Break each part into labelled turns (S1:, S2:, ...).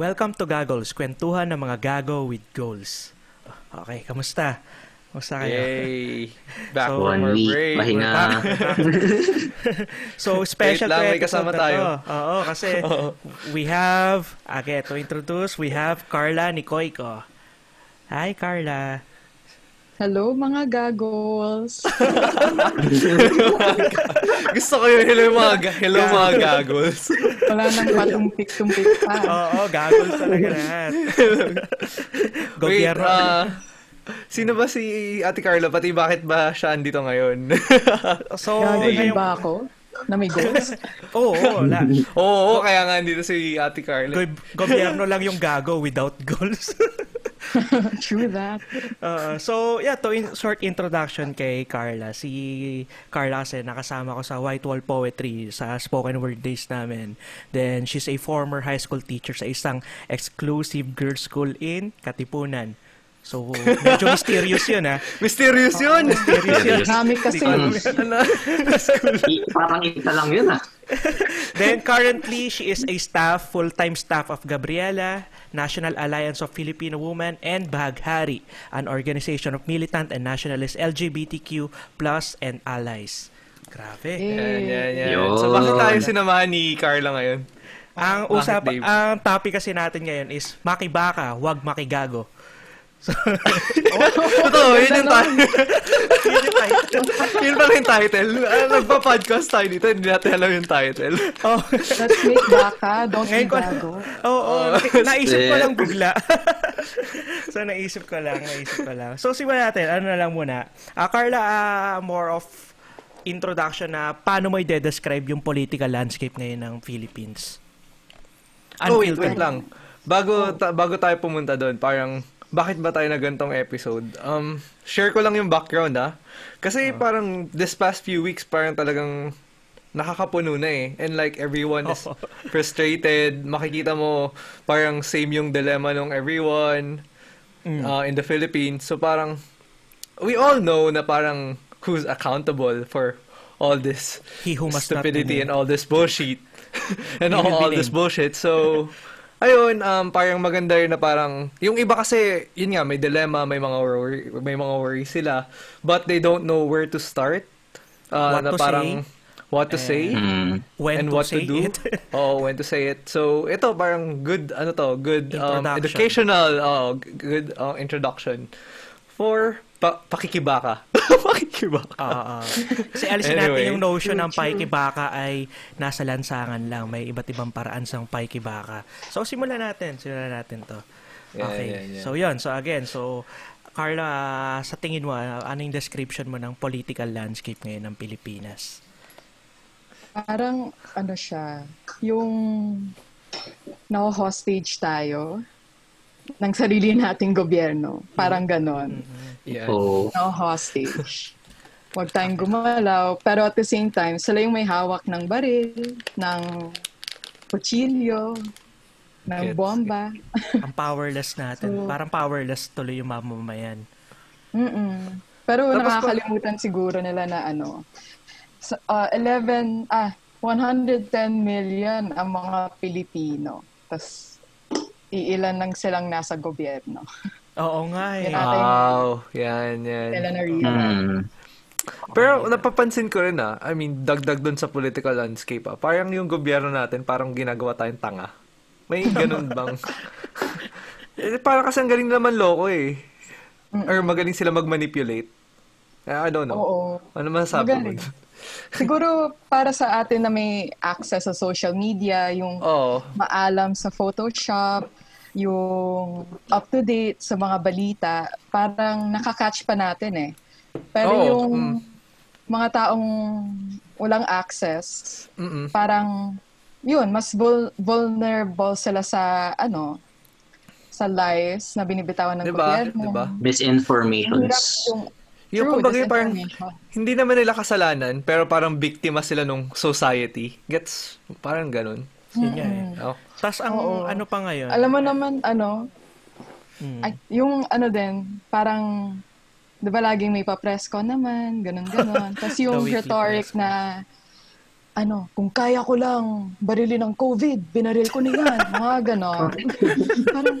S1: Welcome to Gaggles, kwentuhan ng mga gago with goals. Okay, kamusta? Kamusta kayo?
S2: Yay! Back
S1: So,
S3: One week,
S2: break.
S3: pahinga.
S1: so, special
S2: Wait lang, may kasama tayo.
S1: to. Oo, kasi we have, okay, to introduce, we have Carla Nicoyco. Hi, Carla.
S4: Hello mga gagols.
S2: Gusto ko yung hello mga, ga- hello mga gaggles.
S4: Wala nang patumpik-tumpik pa.
S1: Oo, gaggles talaga lahat.
S2: Wait, ah, sino ba si Ate Carla? Pati bakit ba siya andito ngayon?
S1: so,
S4: Gagawin
S1: ngayong-
S4: ba ako? Na may goals?
S1: Oo, wala.
S2: Oo, kaya nga andito si Ate Carla.
S1: Go- gobyerno lang yung gago without goals.
S4: True that.
S1: Uh, so, yeah, to in short introduction kay Carla. Si Carla kasi nakasama ko sa White Wall Poetry sa spoken word days namin. Then, she's a former high school teacher sa isang exclusive girls school in Katipunan. So, medyo mysterious yun, ha?
S2: Mysterious yun!
S1: Mysterious yun.
S4: Dami kasi.
S2: ano?
S3: Parang isa lang yun ah.
S1: Then, currently, she is a staff, full-time staff of Gabriela, National Alliance of Filipino Women, and Bahaghari, an organization of militant and nationalist LGBTQ plus and allies. Grabe.
S2: Yan, yan, yan.
S3: Yun.
S2: So, bakit tayo sinamahan ni Carla ngayon?
S1: Ang usap, ang topic kasi natin ngayon is makibaka, wag makigago. So,
S2: Totoo, yun yung title.
S1: yun yung title.
S2: yun pala yung title. Ah, Nagpa-podcast tayo dito, hindi natin alam yung title.
S1: Oh,
S4: Let's make baka, don't
S1: ko-
S4: gago.
S1: Oo, oh, naisip ko lang bigla. so, naisip ko lang, naisip ko lang. So, simulan natin. Ano na lang muna. Ah, Carla, ah, more of introduction na paano mo i-describe yung political landscape ngayon ng Philippines?
S2: Oh, wait,
S1: Unfiltered.
S2: wait lang. Bago, ta- bago tayo pumunta doon, parang, bakit ba tayo na ganitong episode? Um, share ko lang yung background, ah. Kasi parang, this past few weeks, parang talagang nakakapuno na eh. And like, everyone is
S1: Oo.
S2: frustrated. Makikita mo, parang same yung dilemma ng everyone
S1: Mm.
S2: uh, in the Philippines. So parang, we all know na parang who's accountable for all this
S1: He who must
S2: stupidity and all this bullshit. and all, all this bullshit. So, ayun, um, parang maganda rin na parang, yung iba kasi, yun nga, may dilemma, may mga worry, may mga worry sila, but they don't know where to start. Uh,
S1: What
S2: na
S1: to
S2: parang,
S1: say.
S2: what to say.
S3: Mm.
S1: When
S2: and
S1: to
S2: what
S1: say
S2: to do.
S1: it.
S2: oh, when to say it. So, ito parang good, ano to, good um, educational, g- good uh, introduction for pa- pakikibaka. pakikibaka.
S1: Ah, ah. Kasi alisin natin
S2: Anyway.
S1: yung notion ng paikibaka ay nasa lansangan lang. May iba't ibang paraan sa paikibaka. So, simulan natin. Simulan natin to. Okay.
S2: yan, yan.
S1: So, yun. So, again. So, Carla, sa tingin mo, ano yung description mo ng political landscape ngayon ng Pilipinas?
S4: Parang, ano siya, yung na-hostage tayo ng sarili nating gobyerno. Parang ganon.
S2: Yan.
S3: Oo.
S4: Na-hostage. Huwag tayong gumalaw. Pero at the same time, sila yung may hawak ng baril, ng kutsilyo, ng
S2: Gets.
S4: bomba.
S1: Ang powerless natin.
S4: So-
S1: Parang powerless tuloy yung mamamayan.
S4: Mm-mm. Pero
S2: Tapos
S4: nakakalimutan siguro nila na ano, ah, 11, ah, 110 million ang mga Pilipino. Tapos, iilan lang silang nasa gobyerno.
S1: Oo nga eh.
S2: Wow. Yan, yan.
S4: nila na realize.
S3: Mm.
S2: Pero napapansin ko rin ah, I mean, dagdag dun sa political landscape ah, parang yung gobyerno natin parang ginagawa tayong tanga. May ganun bang? eh, parang kasi ang galing naman loko eh. Or magaling sila mag-manipulate. Eh, I don't know.
S4: Oo.
S2: Ano masasabi mo?
S4: Magaling. Siguro para sa atin na may access sa social media, yung
S2: Oo.
S4: maalam sa Photoshop, yung up-to-date sa mga balita, parang nakakatch pa natin eh. Pero
S2: Oo,
S4: yung
S2: mm.
S4: mga taong walang access,
S2: Mm-mm.
S4: parang yun, mas vul- vulnerable sila sa ano, sa lies na binibitawan ng
S2: Diba?
S4: gobyerno.
S2: Diba?
S3: Misinformations.
S4: yung
S2: Yung
S4: True,
S2: kumbaga parang hindi naman nila kasalanan, pero parang biktima sila nung society. Gets? Parang ganun.
S1: Yun nga eh.
S2: Oh.
S1: Tapos ang
S4: Oo.
S1: ano pa ngayon?
S4: Alam mo naman, ano,
S1: Mm.
S4: ay, yung ano din, parang, di ba laging may pa-press con naman, ganun-ganon. Tapos yung rhetoric na, ano, kung kaya ko lang barili ng COVID, binaril ko na yan. Mga ganon. Parang,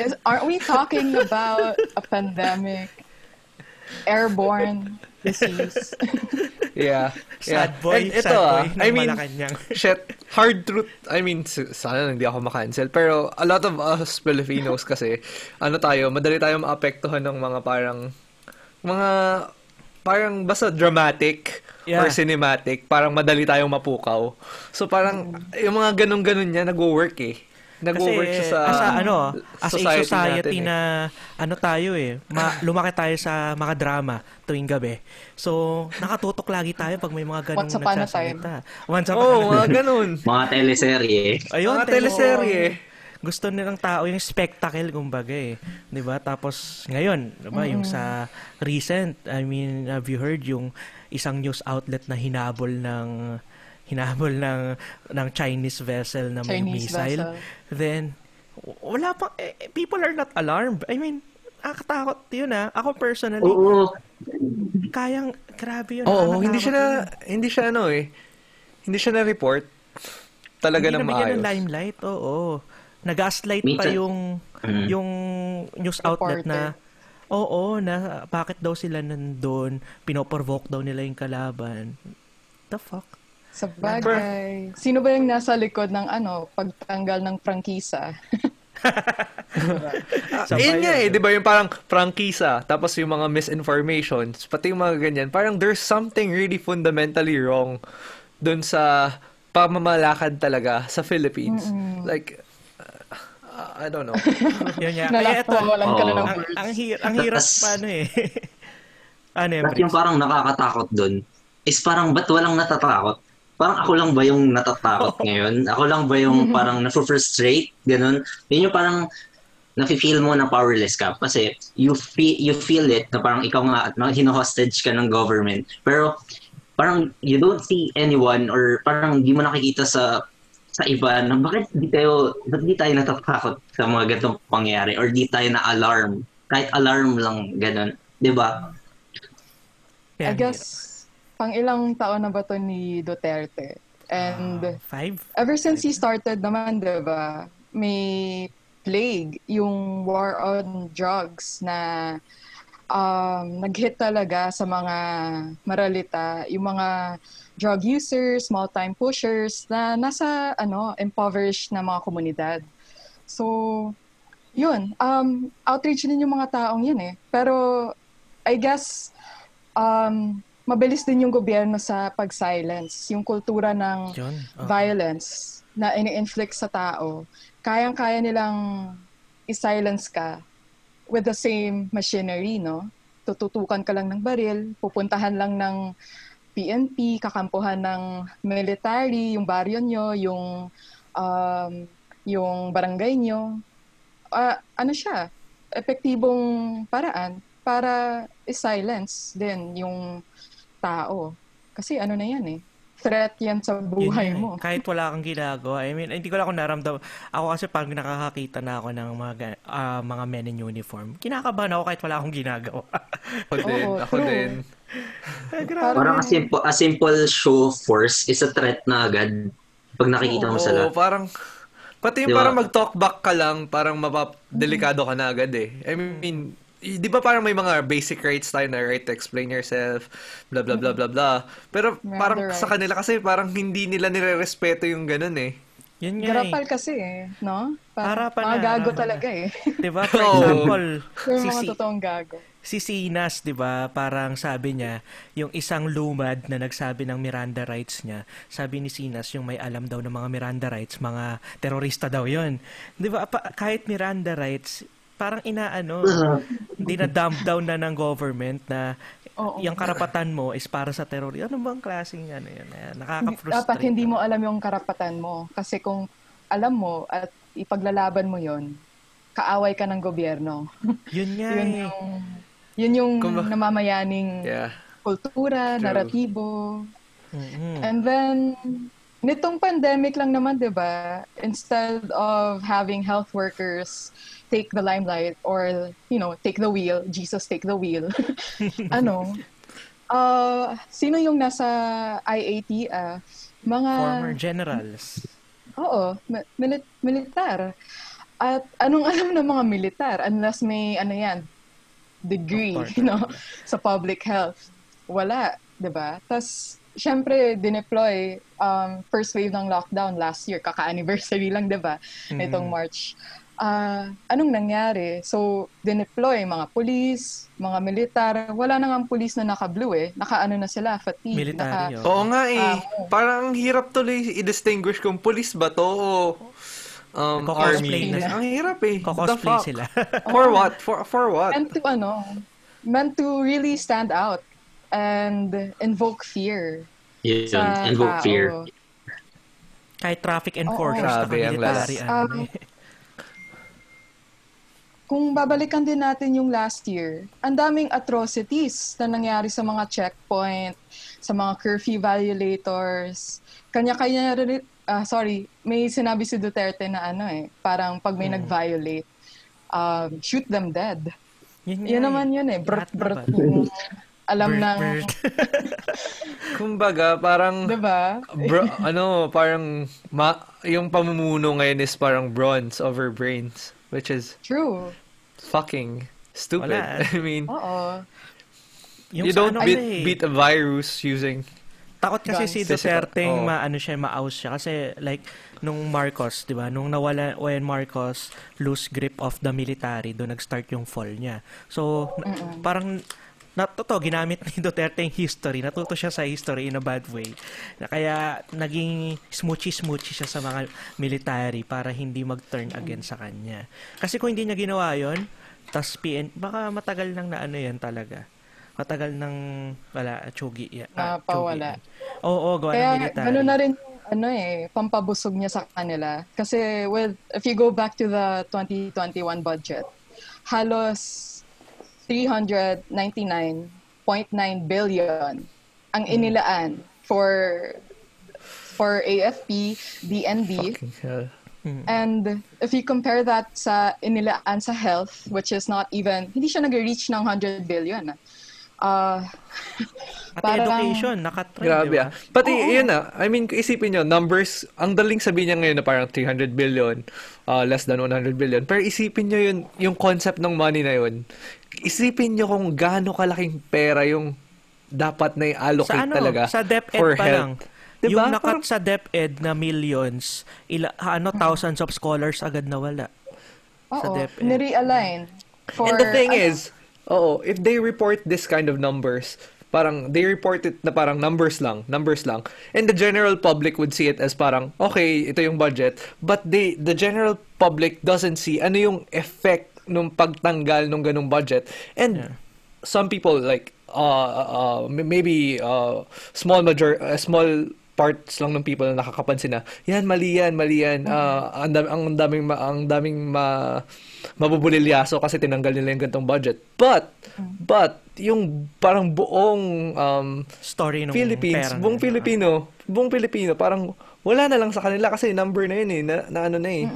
S4: is, aren't we talking about a pandemic, airborne disease?
S2: Yeah. yeah.
S1: Sad boy,
S2: And ito,
S1: sad boy
S2: ah,
S1: ng
S2: I mean,
S1: Malacanang.
S2: shit, hard truth. I mean, sana hindi ako makancel. Pero a lot of us Filipinos kasi, ano tayo, madali tayo maapektuhan ng mga parang, mga, parang basta dramatic
S1: Yeah.
S2: or cinematic. Parang madali tayong mapukaw. So parang, yung mga ganun-ganun niya, nag-work eh. Nag-work
S1: Kasi
S2: siya sa
S1: as a, ano, as a
S2: society
S1: society
S2: natin eh.
S1: na ano tayo eh, ma- lumaki tayo sa mga drama tuwing gabi. So, nakatutok lagi tayo pag may mga ganung
S4: Once upon a
S1: nagsasalita. Once upon a
S2: mga ganun.
S3: Mga teleserye.
S1: Ayun,
S2: mga teleserye.
S1: Gusto nilang tao yung spectacle kumbaga eh. 'Di ba? Tapos ngayon, 'di ba, yung sa recent, I mean, have you heard yung isang news outlet na hinabol ng hinabol ng ng Chinese vessel na may
S4: Chinese
S1: missile.
S4: vessel.
S1: Then w- wala pa eh, people are not alarmed. I mean, nakakatakot yun ah. Ako personally,
S3: Oo.
S1: kayang grabe yun.
S2: Oo,
S1: nakakatakot
S2: hindi siya na,
S1: yun.
S2: hindi siya ano eh, hindi siya na-report talaga
S1: hindi
S2: ng maayos.
S1: ng limelight. Oo. Nag-gaslight pa yung
S3: Mm.
S1: yung news outlet na
S4: Reporter.
S1: oo na bakit daw sila nandun, pinoprovoke daw nila yung kalaban. The fuck?
S4: Sa bagay. Sino ba yung nasa likod ng ano, pagtanggal ng prangkisa?
S2: Yun nga eh, di ba yung parang prangkisa, tapos yung mga misinformations, pati yung mga ganyan, parang there's something really fundamentally wrong dun sa pamamalakad talaga sa Philippines. Like, uh, I don't know.
S1: Yun nga. Kaya ito,
S4: Nalakpawalan ka na ng
S3: Oo.
S1: ang,
S4: words.
S1: ang, hir, ang hirap
S3: Tas-
S1: paano eh. ano
S3: yung
S1: Briggs?
S3: parang nakakatakot dun is parang ba't walang natatakot? Parang ako lang ba yung natatakot ngayon? Ako lang ba yung parang na-frustrate? Ganun. Yun yung parang nafe-feel mo na powerless ka kasi you feel, you feel it na parang ikaw nga na hino-hostage ka ng government. Pero parang you don't see anyone or parang di mo nakikita sa sa iba na bakit di tayo bakit di tayo natatakot sa mga ganitong pangyayari or di tayo na alarm kahit alarm lang ganun 'di ba
S1: Kaya
S4: I guess, pang ilang taon na ba to ni Duterte? And
S1: hirap. Five?
S4: ever since he started naman, di ba, may plague, yung war on drugs na um, nag-hit talaga sa mga maralita, yung mga drug users, small-time pushers na nasa ano impoverished na mga komunidad. So, yun. Um, outreach din yung mga taong yun eh. Pero, I guess, um, mabilis din yung gobyerno sa pag-silence. Yung kultura ng
S1: Yun. Oo.
S4: violence na ini-inflict sa tao, kayang-kaya nilang i-silence ka with the same machinery, no? Tututukan ka lang ng baril, pupuntahan lang ng PNP, kakampuhan ng military, yung baryo nyo, yung, um, yung barangay nyo. Ah, ano siya? Epektibong paraan para i-silence din yung tao. Kasi ano na yan eh. Threat yan sa
S1: Yun
S4: buhay
S1: nga eh.
S4: mo.
S1: Kahit wala kang ginagawa. I mean, hindi ko lang ako naramdam. Ako kasi pag nakakakita na ako ng mga, ga- ah, mga men in uniform, kinakabahan ako kahit wala akong ginagawa.
S2: Ako din,
S4: Oo,
S2: ako
S4: true.
S2: din.
S1: Eh, grabe.
S3: Parang a simple, a simple show force is a threat na agad pag nakikita mo
S2: Oo,
S3: sila.
S2: parang, pati yung
S3: Di ba?
S2: parang mag-talk back ka lang, parang mapap, delikado ka na agad eh. I mean, di ba parang may mga basic rights tayo na right to explain yourself, blah blah blah blah blah. Pero
S4: Miranda
S2: parang
S4: rights.
S2: sa kanila kasi parang hindi nila nire-respeto yung ganun eh.
S1: Yun nga eh.
S4: Garapal kasi eh, no? Parang
S1: Harapan
S4: mga
S1: na,
S4: gago talaga eh.
S1: Diba? For
S2: Oo.
S1: example, si,
S4: mga
S1: si,
S4: totoong gago.
S1: si Sinas, 'di ba? Parang sabi niya, yung isang lumad na nagsabi ng Miranda rights niya, sabi ni Sinas yung may alam daw ng mga Miranda rights, mga terorista daw 'yon. 'Di ba? Pa- kahit Miranda rights, parang inaano, hindi na dump down na ng government na
S4: Oo.
S1: yung karapatan mo is para sa terorista. Ano bang klaseng ano yun? Ayan, Nakaka-frustrate.
S4: Dapat hindi mo alam yung karapatan mo. Kasi kung alam mo at ipaglalaban mo yon kaaway ka ng gobyerno.
S1: Yun nga
S4: yun
S1: eh.
S4: yung, yun yung
S2: Kumba-
S4: namamayaning
S2: Yeah.
S4: kultura,
S2: True.
S4: naratibo.
S1: Mhm.
S4: And then, nitong pandemic lang naman, di ba, instead of having health workers take the limelight or, you know, take the wheel, Jesus take the wheel, ano, Uh, sino yung nasa IATF? Mga...
S1: Former generals.
S4: Oo, mi- mili- militar. At anong alam ng mga militar unless may ano yan, degree,
S1: Doctor.
S4: you know, sa public health. Wala, 'di ba? Tas syempre dineploy um, first wave ng lockdown last year, kaka-anniversary lang 'di ba? Nitong March. Ah, anong nangyari? So, dineploy mga police, mga militar. Wala na nga pulis na naka-blue eh. Naka-ano na sila, fatigue.
S1: Military,
S4: naka,
S1: oh.
S2: Oo nga eh.
S4: Oo.
S2: Parang ang hirap tuloy i-distinguish kung police ba to o um, army.
S1: na.
S2: Ang hirap eh. Fuck?
S1: sila.
S2: For what? For, for what?
S4: meant to ano, meant to really stand out and invoke fear. Sa
S3: invoke
S4: tao.
S3: fear.
S1: Kahit traffic enforcers,
S2: Grabe, ang
S1: naka-military. Ano,
S4: Um. Kung babalikan din natin yung last year, ang daming atrocities na nangyari sa mga checkpoint, sa mga curfew violators. Kanya-kanya rin, ah, sorry, may sinabi si Duterte na ano eh, parang pag may nag-violate, um, shoot them dead.
S1: Yun,
S4: Yan
S1: eh.
S4: naman yun eh, brut brut alam
S1: Bird,
S4: ng,
S1: bird.
S2: Kumbaga, parang...
S4: di ba?
S2: Bro, ano, parang ma, yung pamumuno ngayon is parang bronze over brains, which is
S4: True.
S2: Fucking stupid.
S1: Wala.
S2: I mean,
S4: Oo.
S1: Yung
S2: you don't
S1: ano
S2: beat,
S1: kasi,
S2: beat a virus using
S1: Takot kasi si
S2: Guns.
S1: Duterte
S2: Oo.
S1: maano siya, ma-out siya. Kasi like, nung Marcos, di ba? Nung nawala, when Marcos lose grip of the military, doon nag-start yung fall niya. So, na- parang, na, totoo, ginamit ni Duterte yung history. Natuto siya sa history in a bad way. Na Kaya, naging smoochy-smoochy siya sa mga military para hindi mag-turn against sa kanya. Kasi kung hindi niya ginawa yon tas PN, baka matagal nang na ano yan talaga. Matagal nang, wala, chugi. ah,
S4: Napawala.
S1: chugi. Oo, gawa ng
S4: Kaya
S1: military.
S4: gano'n na rin ano eh, pampabusog niya sa kanila. Kasi with, if you go back to the 2021 budget, halos 399.9 billion ang inilaan for for AFP, DND,
S2: fucking hell.
S4: and if you compare that sa inilaan sa health, which is not even, hindi siya nag-reach ng 100 billion. Uh,
S1: At
S4: parang-
S1: education, nakatrend,
S2: Grabe
S1: di ba?
S2: ah. Pati yun ah, I mean, isipin nyo, numbers, ang daling sabihin niya ngayon na parang 300 billion, uh, less than 100 billion. Pero isipin nyo yun, yung concept ng money na yun. Isipin nyo kung gaano kalaking pera yung dapat na i-allocate
S1: Sa ano,
S2: talaga
S1: sa DepEd
S2: for
S1: pa
S2: health.
S1: lang.
S2: Diba?
S1: Yung nakat
S2: Parang-
S1: sa DepEd na millions, ila, ano, thousands of scholars agad nawala. Sa
S4: oo,
S1: DepEd.
S4: nirealign. For,
S2: And the thing
S4: ano,
S2: is, oo, if they report this kind of numbers, parang they report it na parang numbers lang, numbers lang. And the general public would see it as parang, okay, ito yung budget. But they, the general public doesn't see ano yung effect nung pagtanggal nung ganung budget. And
S1: Yeah.
S2: some people like, uh, uh, m- maybe uh, small major, uh, small parts lang ng people na nakakapansin na, yan, mali yan, mali yan. Ah, ang, dam- ang daming, ma- ang daming ma, mabubulilyaso kasi tinanggal nila yung gantong budget. But, but, yung parang buong um,
S1: Story ng
S2: Philippines,
S1: pera na
S2: buong
S1: yun.
S2: Filipino, buong Filipino, parang wala na lang sa kanila kasi number na yun eh, na, na ano na eh,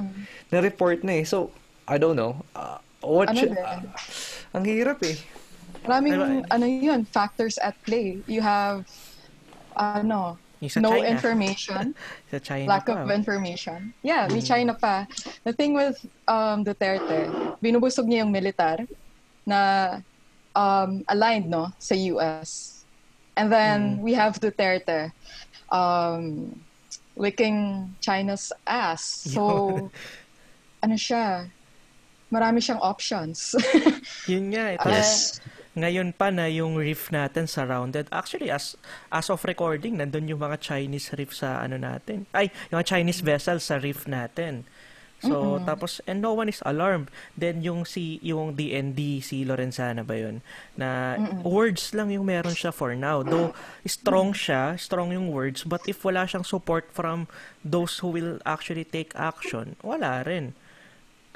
S2: na report na eh. So, I don't know. Uh, what
S4: Ano din?
S2: ah, ang hirap eh.
S4: Maraming,
S1: Diba?
S4: ano yun, factors at play. You have, ano,
S1: sa
S4: no
S1: China.
S4: information,
S1: Sa China
S4: lack
S1: pa.
S4: of information. Yeah, may China pa. The thing with um, Duterte, binubusog niya yung militar na um, aligned no sa US. And then we have Duterte um, licking China's ass. So, ano siya, marami siyang options.
S1: Yun nga. eh. Tapos,
S3: Yes.
S1: ngayon pa na yung reef natin surrounded. Actually, as as of recording, nandun yung mga Chinese reef sa ano natin. Ay, yung mga Chinese vessels sa reef natin. So, tapos, and no one is alarmed. Then, yung si, yung DND, si Lorenzana ba yun? Na words lang yung meron siya for now. Though, strong siya, strong yung words, but if wala siyang support from those who will actually take action, wala rin.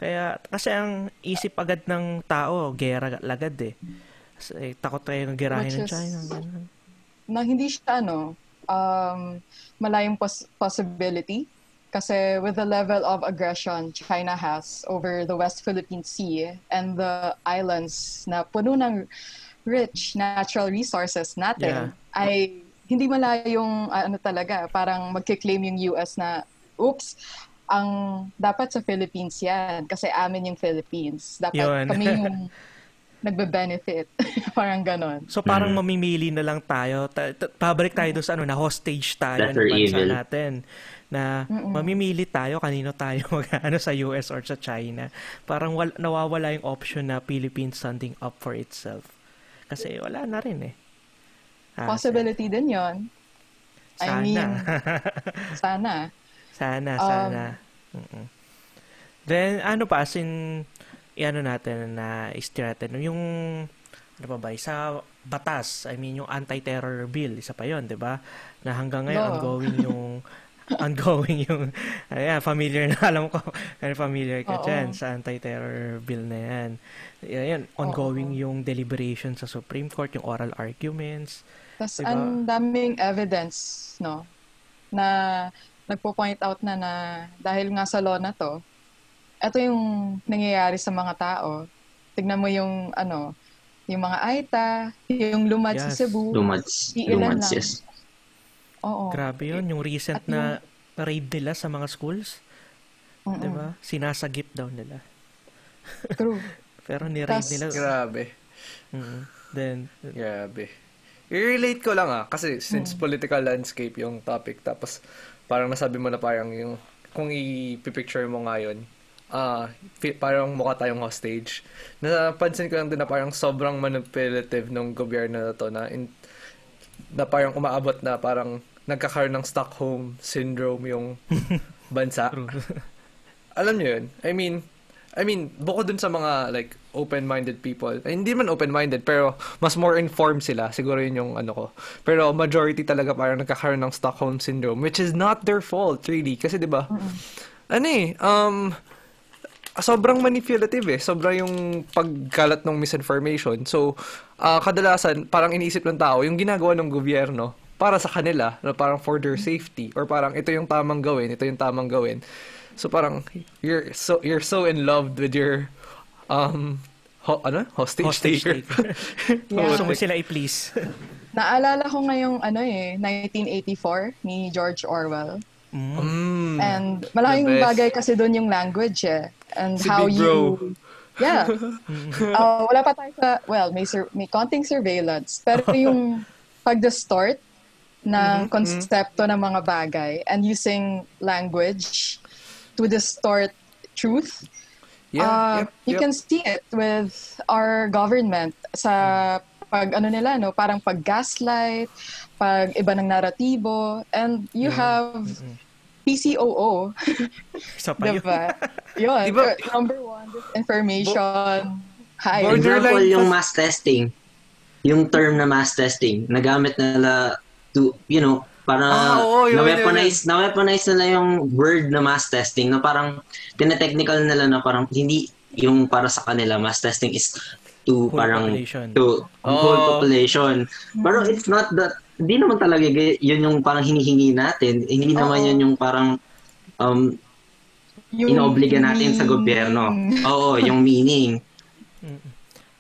S1: Kaya, kasi ang isip agad ng tao, gera lagad eh. Kasi, takot tayo ng gerahin ng China. ganun.
S4: na hindi siya ano, um, malayong pos- possibility. Kasi with the level of aggression China has over the West Philippine Sea and the islands na puno ng rich natural resources natin
S1: Yeah.
S4: ay hindi malayong ano talaga, parang magkiklaim yung US na, oops, ang dapat sa Philippines yan kasi amin yung Philippines. Dapat
S1: Yun.
S4: kami yung nagbe-benefit. parang ganon.
S1: So parang
S3: Mm.
S1: mamimili na lang tayo. Ta- ta- pabalik tayo doon sa ano, na hostage tayo ng
S3: Letter
S1: bansa
S3: evil.
S1: natin. Na mamimili tayo kanino tayo mag-ano sa US or sa China. Parang wal- nawawala yung option na Philippines standing up for itself. Kasi wala na rin eh. Ah,
S4: Possibility din yon I
S1: Sana.
S4: mean, sana.
S1: Sana,
S4: Um,
S1: sana. Mm-mm. Then, ano pa, as in, ano natin na istir natin, yung, ano pa ba, sa batas, I mean, yung anti-terror bill, isa pa yon di ba? Na hanggang ngayon,
S4: Oo.
S1: ongoing yung, ongoing yung, ayan, familiar na, alam ko, familiar ka
S4: Oo.
S1: dyan sa anti-terror bill na yan. Ayan, ongoing yung deliberation sa Supreme Court, yung oral arguments.
S4: Tapos
S1: Diba?
S4: ang daming evidence, no, na nagpo-point out na na dahil nga sa law na to, ito yung nangyayari sa mga tao. Tignan mo yung, ano, yung mga Aita, yung lumad sa
S1: Yes.
S4: Cebu.
S3: Lumats.
S4: Iilan lang.
S3: yes.
S4: Oo.
S1: Grabe yun, yung recent
S4: At
S1: na raid nila sa mga schools.
S4: Mm-mm.
S1: Di ba? Sinasagip daw nila.
S4: True.
S1: Pero ni-raid
S4: Tas-
S1: nila.
S2: Grabe.
S1: Mm. Then,
S2: Grabe. I-relate ko lang ah, kasi since political landscape yung topic, tapos parang nasabi mo na parang yung, kung i-picture mo ngayon, ah fi- parang mukha tayong hostage. Napansin ko lang din na parang sobrang manipulative ng gobyerno na to na, in, na parang umaabot na parang nagkakaroon ng Stockholm syndrome yung bansa. Alam niyo yun? I mean, I mean, bukod dun sa mga like open-minded people, eh, hindi man open-minded pero mas more informed sila. Siguro yun yung ano ko. Pero majority talaga parang nagkakaroon ng Stockholm syndrome which is not their fault really kasi 'di ba? Ano eh, um sobrang manipulative eh. Sobra yung pagkalat ng misinformation. So, ah, kadalasan, parang iniisip ng tao, yung ginagawa ng gobyerno para sa kanila, na parang for their safety, or parang ito yung tamang gawin, ito yung tamang gawin. So, parang, you're so, you're so in love with your, um, ho, ano? Hostage,
S1: Hostage
S2: taker.
S1: gusto mo sila i-please.
S4: Naalala ko ngayong ano eh, 1984 ni George Orwell.
S1: mm.
S2: Mm.
S4: And malaking bagay kasi doon yung language eh. And
S2: Si
S4: how you...
S2: Bro.
S4: Yeah. Uh, wala pa tayo sa... Well, may, sur- may konting surveillance. Pero yung pag-distort ng konsepto ng mga bagay and using language to distort truth,
S2: Yeah,
S4: uh,
S2: yep,
S4: you
S2: yep.
S4: can see it with our government sa pag ano nila no? Parang pag gaslight pag iba ng naratibo and you have PCOO
S1: Isa pa yun.
S4: diba? yun.
S2: Diba-
S4: number one information high.
S3: Example,
S2: Borderline
S3: yung mass testing. Yung term na mass testing, nagamit nila to, you know, para
S2: Ah, oo, yun,
S3: na-weaponize, na-weaponize nila yung word na mass testing na parang tinetechnical nila na parang hindi yung para sa kanila mass testing is to
S1: Whole
S3: parang
S1: population.
S3: to
S2: Oo.
S3: whole population. Pero it's not that hindi naman talaga yun yung parang hinihingi natin. Hindi naman
S4: Oo.
S3: yun yung parang um,
S4: Yung
S3: inobliga natin sa gobyerno. Oo, yung meaning.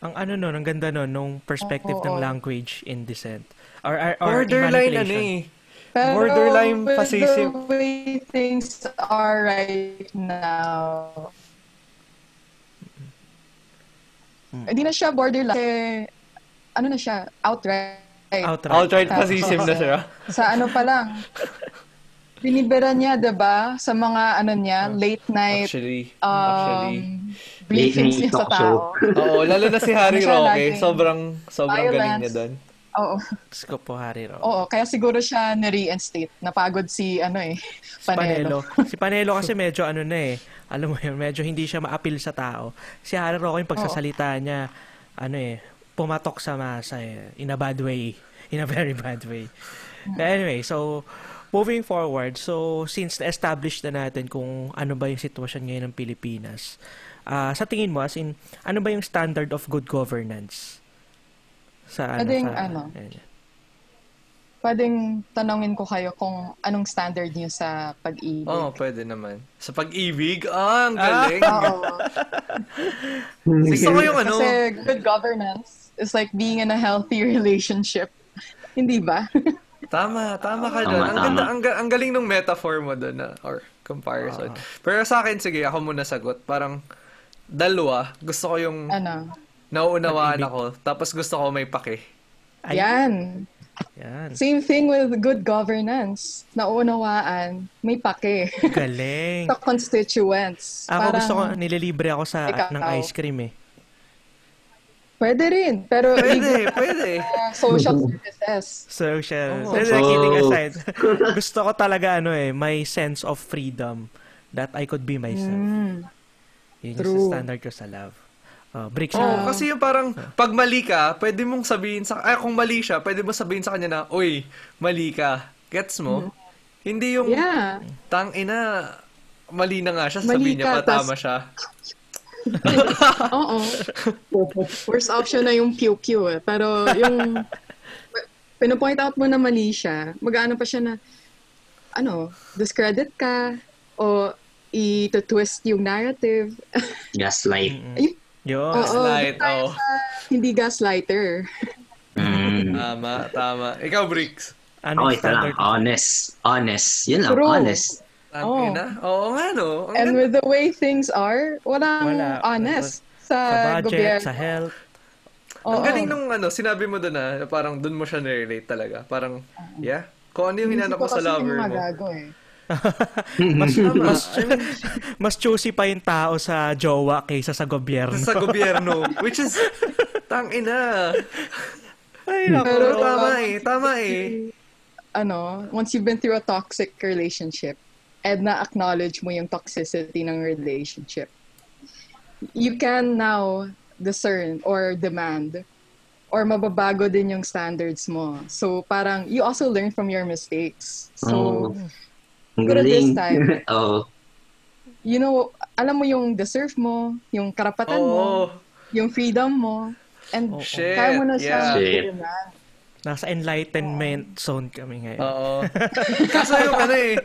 S1: Ang ano nun, ang ganda nun, nung perspective
S4: Oo.
S1: ng language in dissent. Or, or, or
S2: Borderline ano eh.
S4: Pero
S2: Borderline fascism.
S4: the way things are right now hindi na siya borderline kasi ano na siya outright
S1: Outright.
S2: Outright
S4: Tapos,
S2: fascism na siya.
S4: sa ano pa lang binibira niya ba sa mga ano niya late night
S2: Actually,
S4: um,
S2: actually.
S4: briefings
S3: Late night
S4: niya sa
S3: talk show.
S4: tao
S2: Oo, lalo na si Harry
S4: Ano
S2: Roque. Sobrang, sobrang galing
S4: violence.
S2: niya doon.
S4: Oo
S1: ko po, Harry Ro.
S4: oo kaya siguro siya ni-reinstate napagod si ano eh
S1: Si Panelo.
S4: Panelo
S1: si Panelo kasi medyo ano na eh. Alam mo yun, medyo hindi siya ma-appeal sa tao. Si Harry Roque yung pagsasalita niya, ano eh, pumatok sa masa eh. In a bad way. In a very bad way. But anyway, so, moving forward, so, since na-establish na natin kung ano ba yung sitwasyon ngayon ng Pilipinas, ah, sa tingin mo, as in, ano ba yung standard of good governance? Sa ano,
S4: Pwedeng
S1: sa,
S4: ano?
S1: Ayan.
S4: pwedeng tanongin ko kayo kung anong standard niyo sa pag-ibig
S2: Oo, oh, pwede naman. Sa pag-ibig, ah, ang
S1: Ah.
S2: galing.
S4: Oo.
S2: Gusto ko yung ano,
S4: Kasi good governance is like being in a healthy relationship. Hindi ba?
S2: Tama, tama ka doon. Ang, ganda, ang, ang galing ng metaphor mo doon na, or comparison. Pero sa akin, sige, ako muna sagot. Parang, dalawa, gusto ko yung
S4: ano?
S2: Nauunawaan ako, tapos gusto ko may pake.
S1: Ay,
S4: Yan.
S1: Yan.
S4: Same thing with good governance. Naunawaan, may pake.
S1: Galing.
S4: sa constituents.
S1: Ako
S4: Parang,
S1: gusto ko, nililibre ako sa
S4: Ikaw.
S1: ng ice cream eh.
S4: Pwede rin. Pero
S2: Pwede, pwede.
S4: uh, social services.
S1: Social. Hindi, kidding
S3: Oh.
S1: aside. gusto ko talaga ano eh, may sense of freedom that I could be myself.
S4: Mm.
S1: Yun yung
S4: True.
S1: standard ko sa love. Uh, Bricks
S2: Oo,
S1: na.
S2: kasi yung parang, pag mali ka, pwede mong sabihin sa, ay, kung mali siya, pwede mong sabihin sa kanya na, uy, mali ka. Gets mo? Hindi yung,
S4: Yeah.
S2: tang ina, mali na nga siya, sabihin niya pa, tama
S4: tas-
S2: siya.
S4: Oo. Worst option na yung pew-pew eh. Pero yung pinapoint out mo na mali siya, mag-ano pa siya na, ano, discredit ka o i-twist yung narrative.
S3: Gaslight.
S4: Ay,
S1: Yun.
S4: Oo.
S2: Gaslight,
S4: tayo
S2: oh.
S4: sa hindi gaslighter.
S3: Mm.
S2: Tama, tama. Ikaw, Bricks.
S1: Ano
S3: Oh,
S1: yung
S3: ito lang. Honest. Honest. Yun lang.
S4: True.
S3: Honest.
S4: Oo.
S2: ina. Oo nga, no? Ang
S4: And
S2: ganda.
S4: with the way things are, walang
S1: Wala.
S4: honest
S1: Sa
S4: sa,
S1: budget,
S4: gobyerno.
S1: sa health.
S2: Ang
S4: Oo.
S2: galing nung ano, sinabi mo doon na parang doon mo siya nirelate talaga. Parang, yeah. Kung ano yung hinanap mo sa
S4: Hindi ko kasi
S2: lover
S4: yung
S2: mo.
S4: magago eh.
S1: Mas,
S2: Tama.
S1: mas, mas choosy pa yung tao sa jowa kaysa sa gobyerno.
S2: sa gobyerno. Which is, tang ina.
S1: Ay,
S2: Pero
S1: naku.
S2: tama eh, tama eh.
S4: ano, once you've been through a toxic relationship, and na-acknowledge mo yung toxicity ng relationship, you can now discern or demand or mababago din yung standards mo. So, parang, you also learn from your mistakes. So,
S3: Oo. Ang
S4: Pero this
S3: galing.
S4: time-
S3: Oo.
S4: you know, alam mo yung deserve mo, yung karapatan mo,
S2: Oo.
S4: yung freedom mo, and.
S2: Shit,
S4: kaya mo na
S2: yeah.
S4: siya
S3: Shit.
S1: Nasa enlightenment zone kami ngayon.
S2: Oo. Kaso yung ano eh,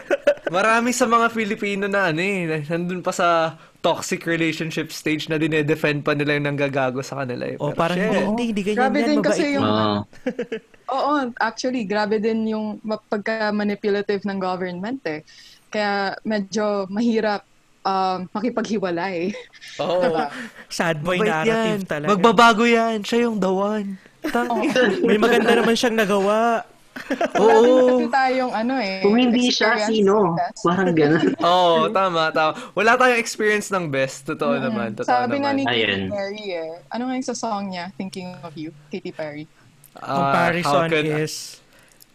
S2: marami sa mga Filipino na ano eh, nandun pa sa toxic relationship stage na dinedefend pa nila yung nanggagago sa kanila eh.
S1: o
S2: Pero
S1: parang
S2: shit.
S1: hindi, hindi, hindi ganyan
S4: Grabe
S1: yan,
S4: din
S1: mabait
S4: kasi yung-.
S3: Oo.
S4: Oo, actually, grabe din yung ma- pagka-manipulative ng government eh. Kaya medyo mahirap um, makipaghiwalay.
S2: Oo.
S1: Sad boy
S2: Mabait
S1: narrative
S2: yan.
S1: talaga.
S2: Magbabago yan. Siya yung the one. Tang-
S1: May maganda naman siyang nagawa.
S2: Oo.
S4: kasi tayong ano eh.
S3: Kung hindi siya, sino? Parang ganun.
S2: Oo, tama, tama. Wala tayong experience ng best. Totoo naman, totoo
S4: Sabi nga
S2: naman.
S4: ni
S3: Ayun.
S4: Katy Perry eh. Ano nga yung sa song niya, Thinking of You, Katy Perry?
S2: Ah,
S1: Comparison
S2: how could-
S1: is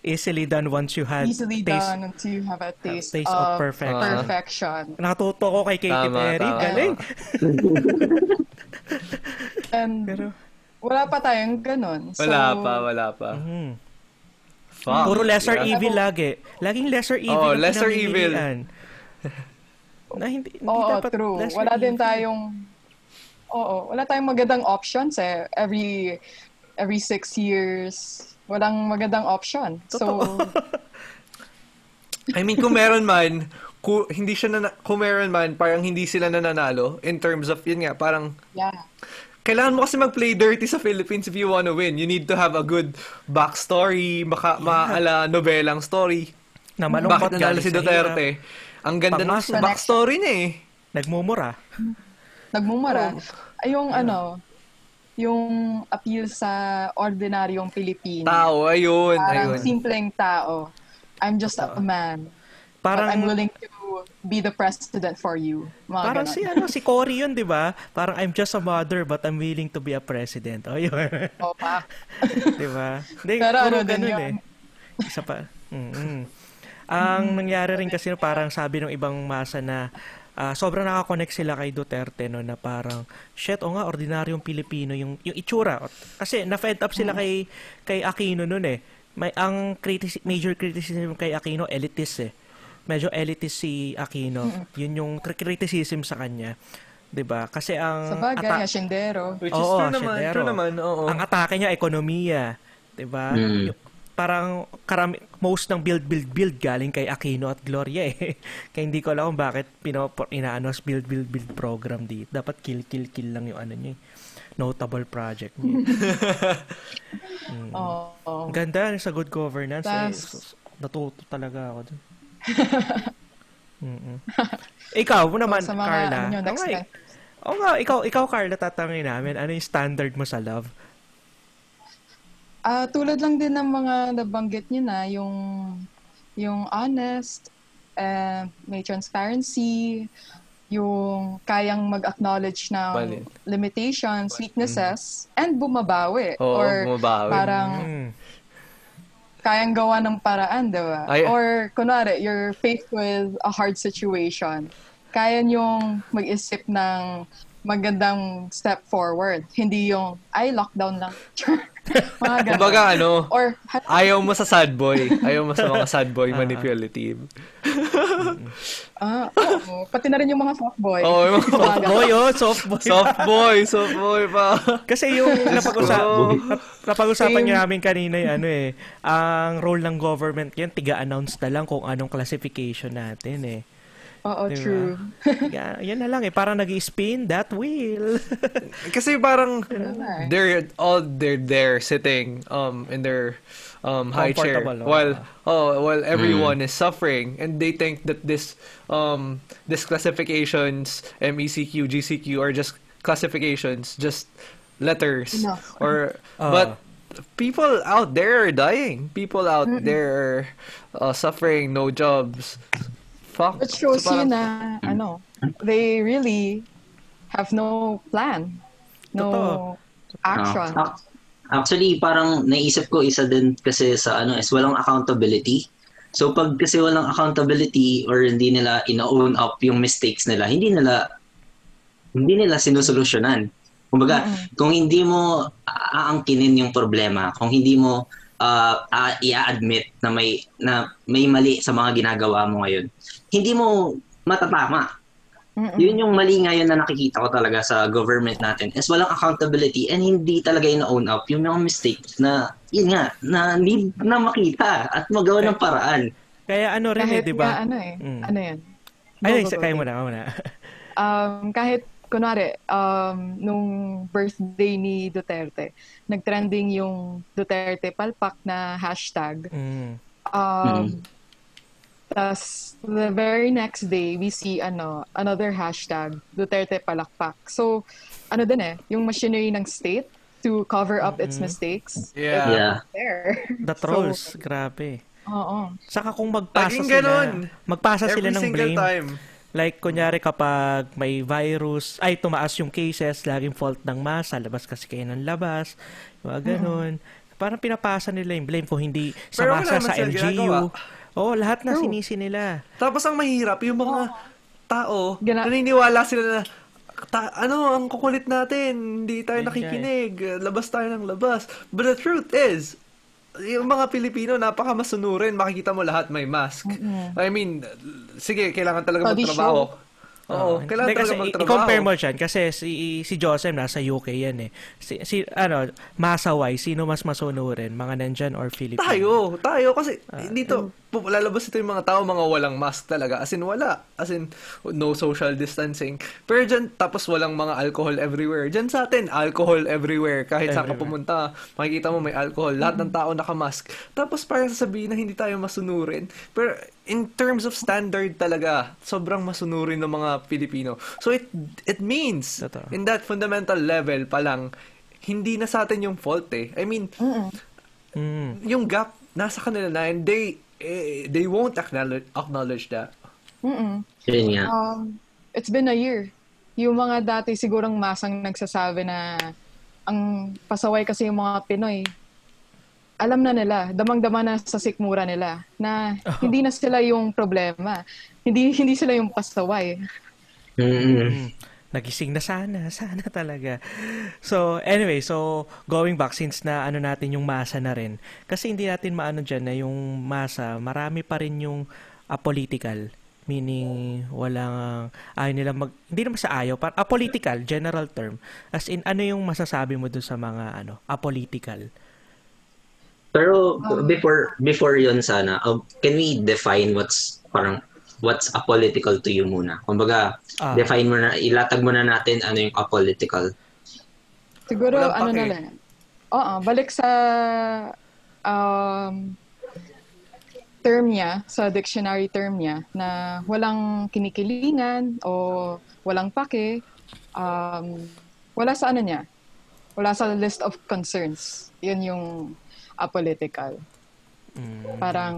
S1: easily done once you had
S4: Easily
S1: taste.
S4: done until you have a taste,
S1: taste of
S4: of,
S1: perfection.
S4: perfection.
S1: Natuto ko kay Katy
S2: Tama,
S1: Perry.
S2: tama.
S1: Galing.
S4: And
S1: Pero,
S4: wala pa tayong ganun. So,
S2: Wala pa, wala pa.
S1: hmm.
S2: Fuck.
S1: Puro lesser
S2: Yeah.
S1: evil lagi. Laging lesser evil
S2: Oo,
S1: ang
S2: lesser
S1: pinamimilian. na hindi, hindi
S4: Oo,
S1: dapat
S4: true.
S1: lesser
S4: Wala din
S1: evil.
S4: tayong Oo, wala tayong magandang options eh. Every every six years, walang magandang option. So,
S2: I mean, kung meron man, ku, hindi siya na, kung meron man, parang hindi sila nananalo in terms of, yun nga, parang,
S4: yeah.
S2: kailangan mo kasi mag-play dirty sa Philippines if you wanna win. You need to have a good backstory, maka, maala novelang story.
S1: Na malungkot
S2: Bakit nanalo si Duterte? Ang ganda ng backstory niya eh.
S1: Nagmumura.
S4: Nagmumura. Ay, yung ano, yung appeal sa ordinaryong Pilipino.
S2: Tao, ayun,
S4: Parang
S2: ayun.
S4: simpleng tao. I'm just a man.
S1: Parang,
S4: but I'm willing to be the president for you. Mga
S1: parang
S4: ganon.
S1: si, ano, si Cory yun, di ba? Parang I'm just a mother but I'm willing to be a president. O, yun.
S4: Opa.
S1: di ba?
S4: Pero ano din
S1: ganun
S4: yun.
S1: eh. Isa pa. Mm-mm. Ang nangyari rin kasi parang sabi ng ibang masa na ah, sobrang nakakonect sila kay Duterte no na parang shit o nga ordinaryong Pilipino yung yung itsura. Kasi na-fed up sila kay kay Aquino noon eh. May ang critici- major criticism kay Aquino elitist eh. Medyo elitist si Aquino. Yun yung cri- criticism sa kanya 'di ba? Kasi ang
S4: Sa bagay,
S1: ata-.
S2: Which is
S1: Oo,
S2: true naman, true naman, oo.
S1: ang atake niya ekonomiya 'di ba?
S3: Mm.
S1: Yung- parang karami, most ng build, build, build galing kay Aquino at Gloria eh. Kaya hindi ko alam kung bakit pino, inaano as build, build, build program dito. Dapat kill, kill, kill lang yung ano niya eh. Notable project niya. mm.
S4: Oh,
S1: Ang ganda sa good governance. eh.
S4: Tas-
S1: S- Natuto talaga ako dun. Ikaw mo naman,
S4: sa mga,
S1: Carla.
S4: ano next time.
S1: Oo nga, ikaw, ikaw Carla, tatanungin namin, ano yung standard mo sa love?
S4: Ah, tulad lang din ng mga nabanggit niyo na, yung yung honest, eh, may transparency, yung kayang mag-acknowledge ng
S2: Balin.
S4: limitations, weaknesses, and bumabawi.
S2: Oo,
S4: or
S2: bumabawi.
S4: parang
S1: Mm.
S4: kayang gawa ng paraan, di ba?
S2: Ay-
S4: Or, kunwari, you're faced with a hard situation. Kaya niyong mag-isip ng magandang step forward. Hindi yung, ay, lockdown lang. mga ganun.
S2: Kumbaga ano,
S4: Or,
S2: ayaw mo sa sad boy. Ayaw mo sa mga sad boy manipulative.
S4: ah, oo. pati na rin yung mga softboy.
S2: Oo, yung mga
S4: ganun.
S1: Boy, oh, soft boy.
S2: Soft boy, soft boy pa.
S1: Kasi yung napag-usapan, napag-usapan niya namin kanina yung ano eh, ang role ng government yan, tiga-announce na lang kung anong classification natin eh.
S4: Oo,
S1: Diba?
S4: true.
S1: yan, yan na lang eh, parang nag spin that wheel.
S2: Kasi parang
S4: eh.
S2: they're all they're there sitting um in their um high chair
S1: Comfortable, oh.
S2: while oh while everyone is suffering and they think that this um this classifications MECQ GCQ are just classifications just letters
S4: Enough.
S2: or
S1: Ah.
S2: but people out there are dying people out there are uh, suffering no jobs fuck
S4: It shows
S2: So
S4: you
S2: parang-
S4: na, ano, they really have no plan. No
S1: Totoo.
S4: action.
S3: Ah, ac- actually, parang naisip ko isa din kasi sa ano is walang accountability. So pag kasi walang accountability or hindi nila ina-own up yung mistakes nila, hindi nila hindi nila sinusolusyonan. Kumbaga, kung hindi mo aangkinin yung problema, kung hindi mo uh, i-admit na may na may mali sa mga ginagawa mo ngayon, hindi mo matatama.
S4: Mm-mm.
S3: Yun yung mali ngayon na nakikita ko talaga sa government natin is walang accountability and hindi talaga ina-own up yung mga mistakes na, yun nga, na need na makita at magawa ng paraan.
S1: Kaya ano rin eh, di ba?
S4: ano eh,
S1: Mm.
S4: ano yan?
S1: Ay,
S4: Go, go, go,
S1: kaya mo na, kaya mo na.
S4: Um, kahit, kunwari, um, nung birthday ni Duterte, nagtrending yung Duterte palpak na hashtag.
S1: Mm.
S4: Um,
S3: Mm.
S4: tas the very next day, we see ano another hashtag, Duterte palakpak. So, ano din eh, yung machinery ng state to cover up its mistakes.
S2: yeah,
S3: Yeah.
S4: There.
S1: The trolls, grabe.
S4: Oo.
S1: Saka kung magpasa
S2: Laging
S1: sila,
S2: ganun.
S1: magpasa sila
S2: every
S1: ng
S2: single
S1: blame.
S2: time
S1: Like, kunyari kapag may virus, ay, tumaas yung cases, laging fault ng masa, labas kasi kayo ng labas, mga ganun. Parang pinapasa nila yung blame kung hindi sa
S2: Pero
S1: masa, sa. LGU. Oo, lahat na
S4: True.
S1: sinisi nila.
S2: Tapos ang mahirap, yung mga tao,
S4: Gina-
S2: naniniwala sila na, ta- ano, ang kukulit natin, hindi tayo nakikinig, labas tayo ng labas. But the truth is, yung mga Pilipino, napaka masunurin, makikita mo lahat may mask. I mean, sige, kailangan talaga magtrabaho.
S4: show.
S2: Oo,
S1: Ah,
S2: kailangan talaga magtrabaho.
S1: I-compare mo dyan kasi si, si Joseph nasa UK yan eh. Si, si ano, masaway, sino mas masunurin? Mga nandyan or Filipino?
S2: Tayo, tayo kasi
S1: Ah,
S2: dito lalabas ito yung mga tao mga walang mask talaga. As in wala. As in no social distancing. Pero dyan, tapos walang mga alcohol everywhere. Dyan sa atin, alcohol everywhere. Kahit saan ka pumunta, makikita mo may alcohol. Lahat ng tao nakamask. Tapos parang sasabihin na hindi tayo masunurin. Pero in terms of standard talaga, sobrang masunurin ng mga Pilipino. So it it means in that fundamental level pa lang hindi na sa atin yung fault eh. I mean,
S1: Mm.
S2: yung gap nasa kanila na and they eh, they won't acknowledge acknowledge that.
S4: Mm-mm.
S3: Yun nga.
S4: Um, it's been a year. Yung mga dati sigurong masang nagsasabi na ang pasaway kasi yung mga Pinoy, alam na nila, damang-dama na sa sikmura nila, na hindi na sila yung problema. Hindi hindi sila yung pasaway.
S3: Mm-mm.
S1: Nagising na sana, sana talaga. So, anyway, so going back since na ano natin yung masa na rin. Kasi hindi natin maano dyan na yung masa, marami pa rin yung apolitical. Meaning, walang, ayaw nila mag, hindi naman sa ayaw, par, apolitical, general term. As in, ano yung masasabi mo dun sa mga, ano, apolitical?
S3: Pero before before yon sana, uh, can we define what's parang what's apolitical to you muna? Kumbaga,
S1: Ah.
S3: define mo na, ilatag mo na natin ano yung apolitical.
S4: Siguro,
S2: Walang
S4: ano na
S2: pake.
S4: lang. Oo, balik sa um, term niya, sa dictionary term niya, na walang kinikilingan o walang pake, um, wala sa ano niya, wala sa list of concerns. Yun yung apolitical.
S1: Mm.
S4: Parang,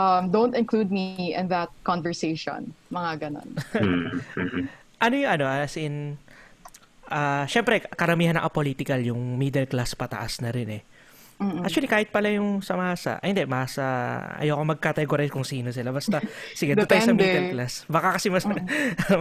S4: um, don't include me in that conversation. Mga ganon.
S3: Mm,
S1: ano yung ano, as in, ah syempre, karamihan ng apolitical, yung middle class pataas na rin eh.
S4: Mm-mm.
S1: Actually, kahit pala yung sa masa, ay hindi, masa, ayoko mag-categorize kung sino sila. Basta, sige, doon tayo sa middle class. Baka kasi mas,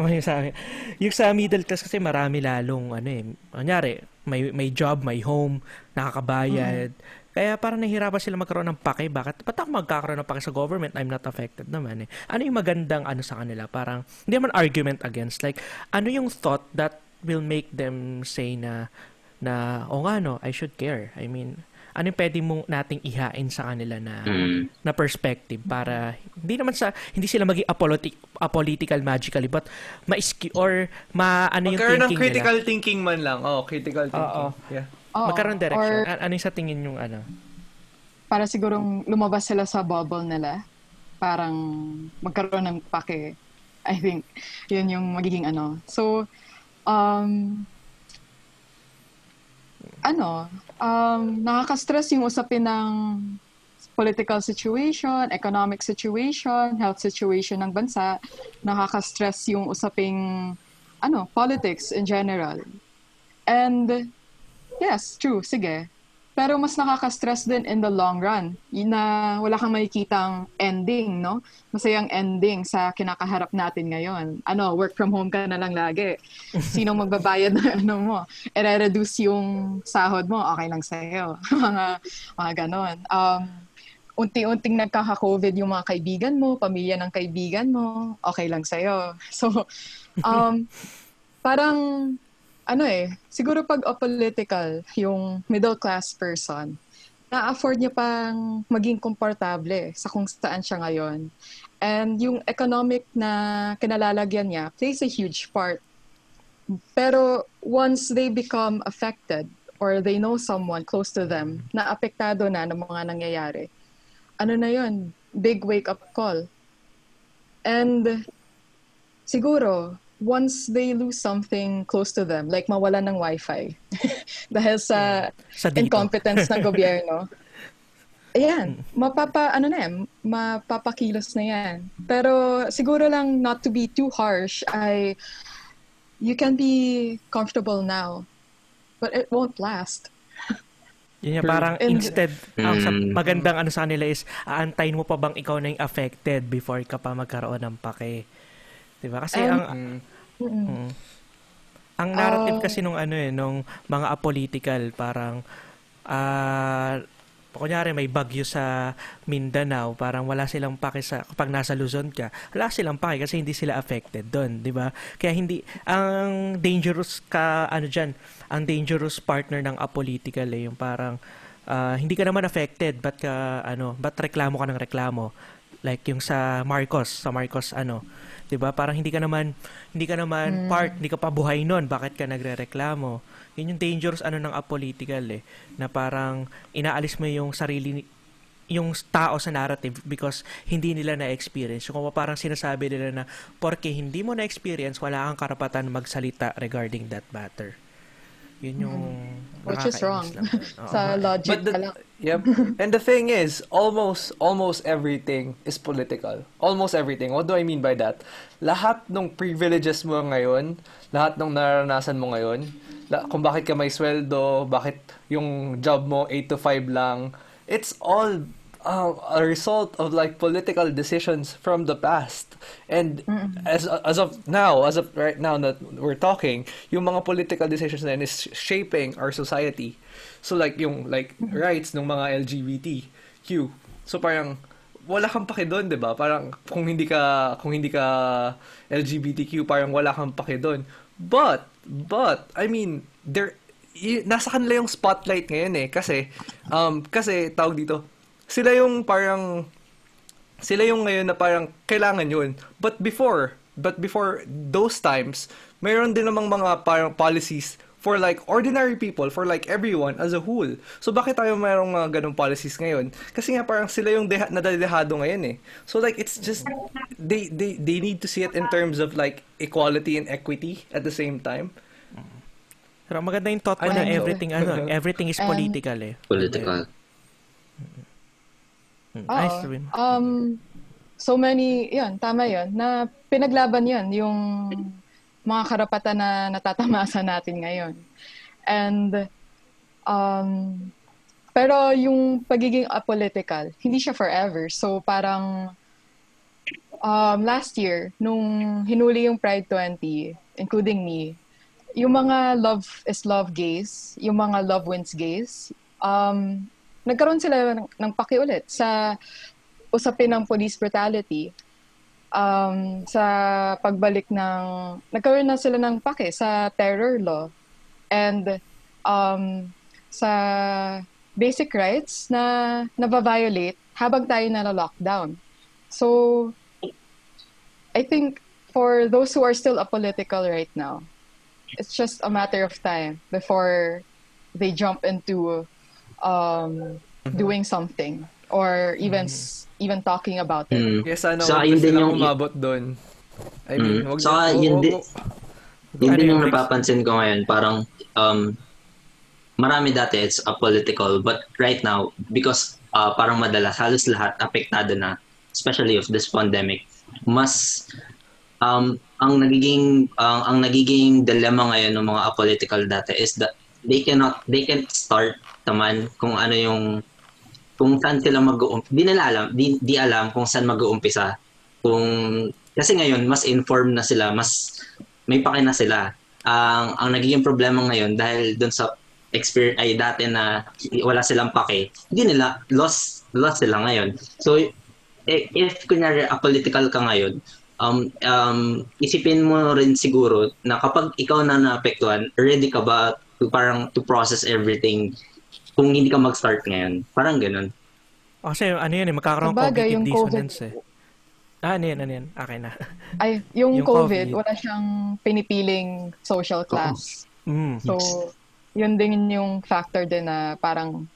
S1: may sa akin. Yung sa middle class kasi marami lalong, ano eh, kunyari, may, may job, may home, nakakabayad. Kaya parang nahihirapan sila magkaroon ng pake. Bakit? Ba't ako magkakaroon ng pake sa government? I'm not affected naman eh. Ano yung magandang ano sa kanila? Parang, hindi naman argument against. Like, ano yung thought that will make them say na, na, o nga no, I should care. I mean, ano yung pwede mong nating ihain sa kanila na
S3: Mm.
S1: na perspective para hindi naman sa hindi sila maging apolitic, apolitical magically but ma or ma ano yung
S2: Magkaroon ng
S1: thinking
S2: critical
S1: nila.
S2: thinking man lang. Oh, critical thinking.
S1: Oo.
S2: Yeah.
S4: Oo,
S1: Magkaroon direction.
S4: or-
S1: A- ano yung sa tingin yung ano?
S4: para sigurong lumabas sila sa bubble nila. Parang magkaroon ng pake. I think, yun yung magiging ano. So, um, ano, um, nakaka-stress yung usapin ng political situation, economic situation, health situation ng bansa. Nakaka-stress yung usaping, ano, politics in general. And, yes, true, sige. Pero mas nakaka-stress din in the long run. Yun na wala kang makikitang ending, no? Masayang ending sa kinakaharap natin ngayon. Ano, work from home ka na lang lagi. Sinong magbabayad ng ano mo? I-reduce yung sahod mo, okay lang sa'yo. mga, mga ganon. Um, unti-unting nagkaka-COVID yung mga kaibigan mo, pamilya ng kaibigan mo, okay lang sa'yo. So, um, parang ano eh, siguro pag apolitical, yung middle class person, na-afford niya pang maging komportable sa kung saan siya ngayon. And yung economic na kinalalagyan niya plays a huge part. Pero once they become affected or they know someone close to them na apektado na ng mga nangyayari, ano na yun? Big wake-up call. And siguro, once they lose something close to them, like mawalan ng wifi, dahil sa
S1: Sa dito.
S4: incompetence ng gobyerno, ayan, mapapa, ano na yan, mapapakilos na yan. Pero siguro lang not to be too harsh, ay you can be comfortable now, but it won't last.
S1: Yun yung parang
S4: And-
S1: instead, ang sa
S3: Mm.
S1: magandang ano sa kanila is, aantayin mo pa bang ikaw na yung affected before ka pa magkaroon ng pake. Diba? Kasi
S4: And-
S1: ang,
S2: Mm.
S1: Mm. Ang narrative
S4: Ah.
S1: kasi nung ano eh, nung mga apolitical, parang, ah, kunyari may bagyo sa Mindanao, parang wala silang pake sa, kapag nasa Luzon ka, wala silang pake kasi hindi sila affected doon, di ba? Kaya hindi, ang dangerous ka, ano dyan, ang dangerous partner ng apolitical eh, yung parang, ah, hindi ka naman affected, but ka, ano, but reklamo ka ng reklamo. Like yung sa Marcos, sa Marcos, ano, 'di ba? Parang hindi ka naman hindi ka naman part, hindi ka pa buhay noon, bakit ka nagrereklamo? Yun yung dangerous ano ng apolitical eh, na parang inaalis mo yung sarili ni- yung tao sa narrative because hindi nila na-experience. Yung kung parang sinasabi nila na porke hindi mo na-experience, wala kang karapatan magsalita regarding that matter. Yun yung
S4: Which is
S1: nakakainis
S4: wrong.
S1: lang. Oo.
S4: sa logic
S2: But the,
S4: lang.
S2: yep. And the thing is, almost almost everything is political. Almost everything. What do I mean by that? Lahat ng privileges mo ngayon, lahat ng naranasan mo ngayon, la- kung bakit ka may sweldo, bakit yung job mo 8 to 5 lang, it's all uh, a result of like political decisions from the past. And as as of now, as of right now that we're talking, yung mga political decisions na is shaping our society. So like yung like rights ng mga LGBTQ. So parang wala kang pake doon, 'di ba? Parang kung hindi ka kung hindi ka LGBTQ, parang wala kang pake doon. But but I mean, there y- nasa kanila yung spotlight ngayon eh kasi um kasi tawag dito sila yung parang sila yung ngayon na parang kailangan yun but before but before those times mayroon din namang mga parang policies for like ordinary people, for like everyone as a whole. So bakit tayo mayroong mga ganong policies ngayon? Kasi nga parang sila yung deha- nadadehado ngayon eh. So like it's just they they they need to see it in terms of like equality and equity at the same time.
S1: Pero maganda yung thought mo na everything, ano, everything is
S4: And-
S1: political eh.
S3: Political.
S1: Mm,
S4: Oo.
S1: Nice rin.
S4: Um, so many, yun, tama yun, na pinaglaban yun, yung mga karapatan na natatamasa natin ngayon. And, um, pero yung pagiging apolitical, hindi siya forever. So parang, um, last year, nung hinuli yung Pride 20, including me, yung mga love is love gays, yung mga love wins gays, um, nagkaroon sila ng, ng pakiulit sa usapin ng police brutality. Um, sa pagbalik ng, nagkaroon na sila ng pake sa terror law and um, sa basic rights na nababiolate habang tayo na lockdown. So, I think for those who are still apolitical right now, it's just a matter of time before they jump into um, doing something or even s- even talking about it.
S3: Mm.
S2: Sana
S3: Saka
S2: wag
S3: yun din yung-
S2: umabot doon. I mean,
S3: Mm.
S2: wag
S3: Saka
S2: wag-
S3: yun din- Yun
S1: Ano
S3: din
S1: yung
S3: napapansin ko ngayon. Parang, um, marami dati it's a political, but right now, because uh, parang madalas, halos lahat apektado na, especially of this pandemic, mas um, ang nagiging ang ang nagiging dilemma ngayon ng mga apolitical dati is that they cannot they can start naman kung ano yung kung saan sila mag di nila alam di, di alam kung saan mag-uumpisa. Kung kasi ngayon mas informed na sila mas may pake na sila. Ang ang nagiging problema ngayon dahil doon sa experience ay dati na wala silang pake hindi nila lost lost sila ngayon. So i- if kunyari apolitical ka ngayon um, um, isipin mo rin siguro na kapag ikaw na naapektuhan, ready ka ba to parang to process everything kung hindi ka mag-start ngayon? Parang ganun.
S1: Kasi ano yun eh, magkakaroon ng cognitive
S4: yung
S1: dissonance
S4: COVID.
S1: eh. Ah, ano yan, ano yan? Okay na.
S4: Ay, yung,
S1: Yung
S4: COVID,
S1: COVID.
S4: wala siyang pinipiling social class.
S1: Mm.
S4: So, yun din yung factor din na parang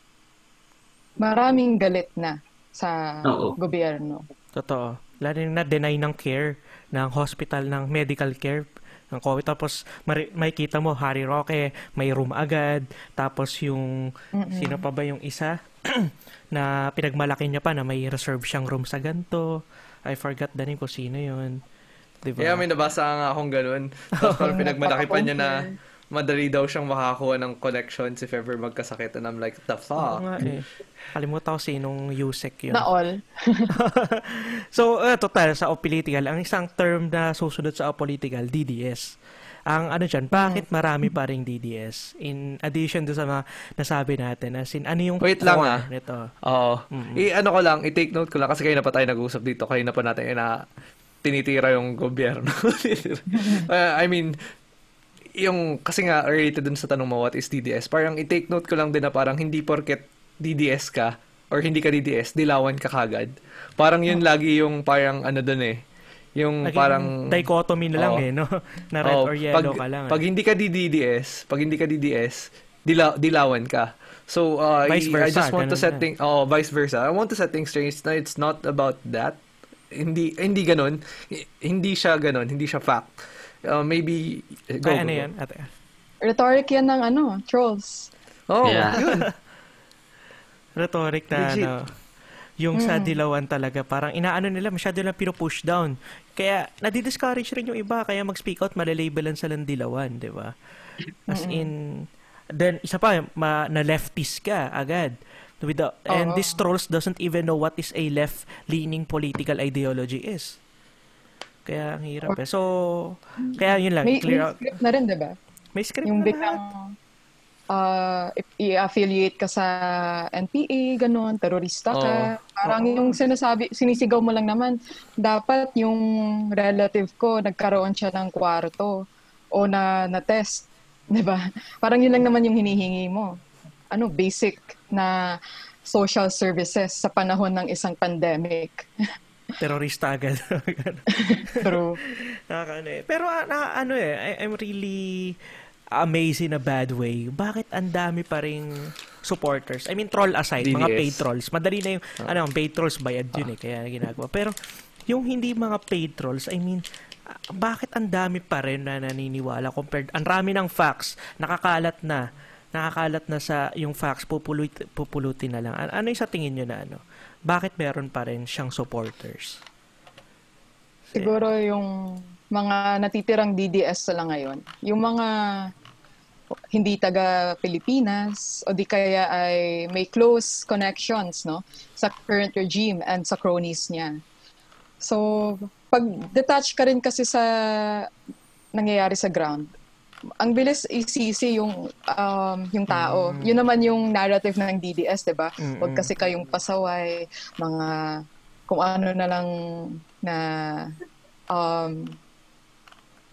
S4: maraming galit na sa
S3: Oo.
S4: gobyerno.
S1: Totoo. Lalo yung na-deny ng care, ng hospital, ng medical care ng COVID. Tapos mari- makikita mo, Harry Roque, may room agad. Tapos yung, sino pa ba yung isa? na pinagmalaki niya pa na may reserve siyang room sa ganto. I forgot the name ko sino yun. Diba?
S2: Kaya may nabasa nga akong ganun. Tapos parang pinagmalaki pa niya na madali daw siyang makakuha ng connections if ever magkasakit. And I'm like, the
S1: Oo
S2: fuck?
S1: nga eh. Kalimutan ko sinong Yusek yun.
S4: Na all.
S1: so, uh, total, sa apolitical, ang isang term na susunod sa apolitical, DDS. Ang ano dyan, bakit marami pa ring DDS? In addition do sa mga nasabi natin, as in, ano yung
S2: Wait lang, ah.
S1: nito?
S2: Oo. I-ano ko lang, i-take note ko lang kasi kayo na pa tayo nag-usap dito. Kayo na pa natin ina tinitira yung gobyerno. Uh, I mean, yung, kasi nga, related dun sa tanong mo, what is DDS? Parang i-take note ko lang din na parang hindi porket DDS ka or hindi ka DDS, dilawan ka kagad. Parang yun lagi yung parang ano dun eh. Yung
S1: Naging
S2: parang...
S1: dichotomy na lang
S2: Oo.
S1: eh, no? na red
S2: Oo,
S1: or yellow
S2: pag,
S1: ka lang.
S2: Pag
S1: eh.
S2: hindi ka DDS, pag hindi ka DDS, dila, dilawan ka. So, uh,
S1: Vice
S2: I- I
S1: versa,
S2: just want to set things, oh, vice versa. I want to set things straight na it's not about that. Hindi, hindi ganun. Hindi siya ganun. Hindi siya fact. Uh, maybe, go,
S1: Ay,
S2: go,
S1: ano
S2: go.
S1: yan? Ate.
S4: Rhetoric yan ng ano, trolls.
S2: Oh,
S3: Yeah.
S2: yun.
S1: Rhetoric na
S2: Legit.
S1: ano, yung sa dilawan talaga, parang inaano nila, masyado lang pinupush down. Kaya, nadi-discourage rin yung iba, kaya mag-speak out, malalabelan sila ng dilawan, di ba? As in, then, isa pa, ma, na leftist ka agad. With the, and
S4: Oo.
S1: these trolls doesn't even know what is a left-leaning political ideology is. Kaya ang hirap eh. So, kaya yun lang,
S4: May,
S1: clear
S4: may
S1: out.
S4: script na rin, di ba?
S1: May script
S4: Yung
S1: na
S4: biglang uh, i- i-affiliate ka sa NPA, ganun, terorista ka.
S2: Oo.
S4: Parang yung sinasabi, sinisigaw mo lang naman, dapat yung relative ko, nagkaroon siya ng kwarto o na, na-test 'Di ba? Parang yun lang naman yung hinihingi mo. Ano, basic na social services sa panahon ng isang pandemic.
S1: Terorista agad.
S4: True.
S1: Nakakaano eh. Pero ah, na, ano eh, I, I'm really amazed in a bad way. Bakit ang dami pa ring supporters? I mean, troll aside, mga
S2: DDS.
S1: paid trolls. Madali na yung, ano, ang paid trolls bayad yun eh, kaya ginagawa. Pero, yung hindi mga paid trolls, I mean, ah, bakit ang dami pa rin na naniniwala compared, ang rami ng facts, nakakalat na, nakakalat na sa yung facts, pupulut, pupulutin na lang. An- ano yung sa tingin nyo na ano? Bakit meron pa rin siyang supporters?
S4: Siguro yung mga natitirang DDS na lang ngayon. Yung mga hindi taga Pilipinas o di kaya ay may close connections no sa current regime and sa cronies niya. So, pag detach ka rin kasi sa nangyayari sa ground, ang bilis isisi yung um, yung tao. Yun naman yung narrative ng DDS, 'di ba? Huwag kasi kayong pasaway, mga kung ano na lang na um,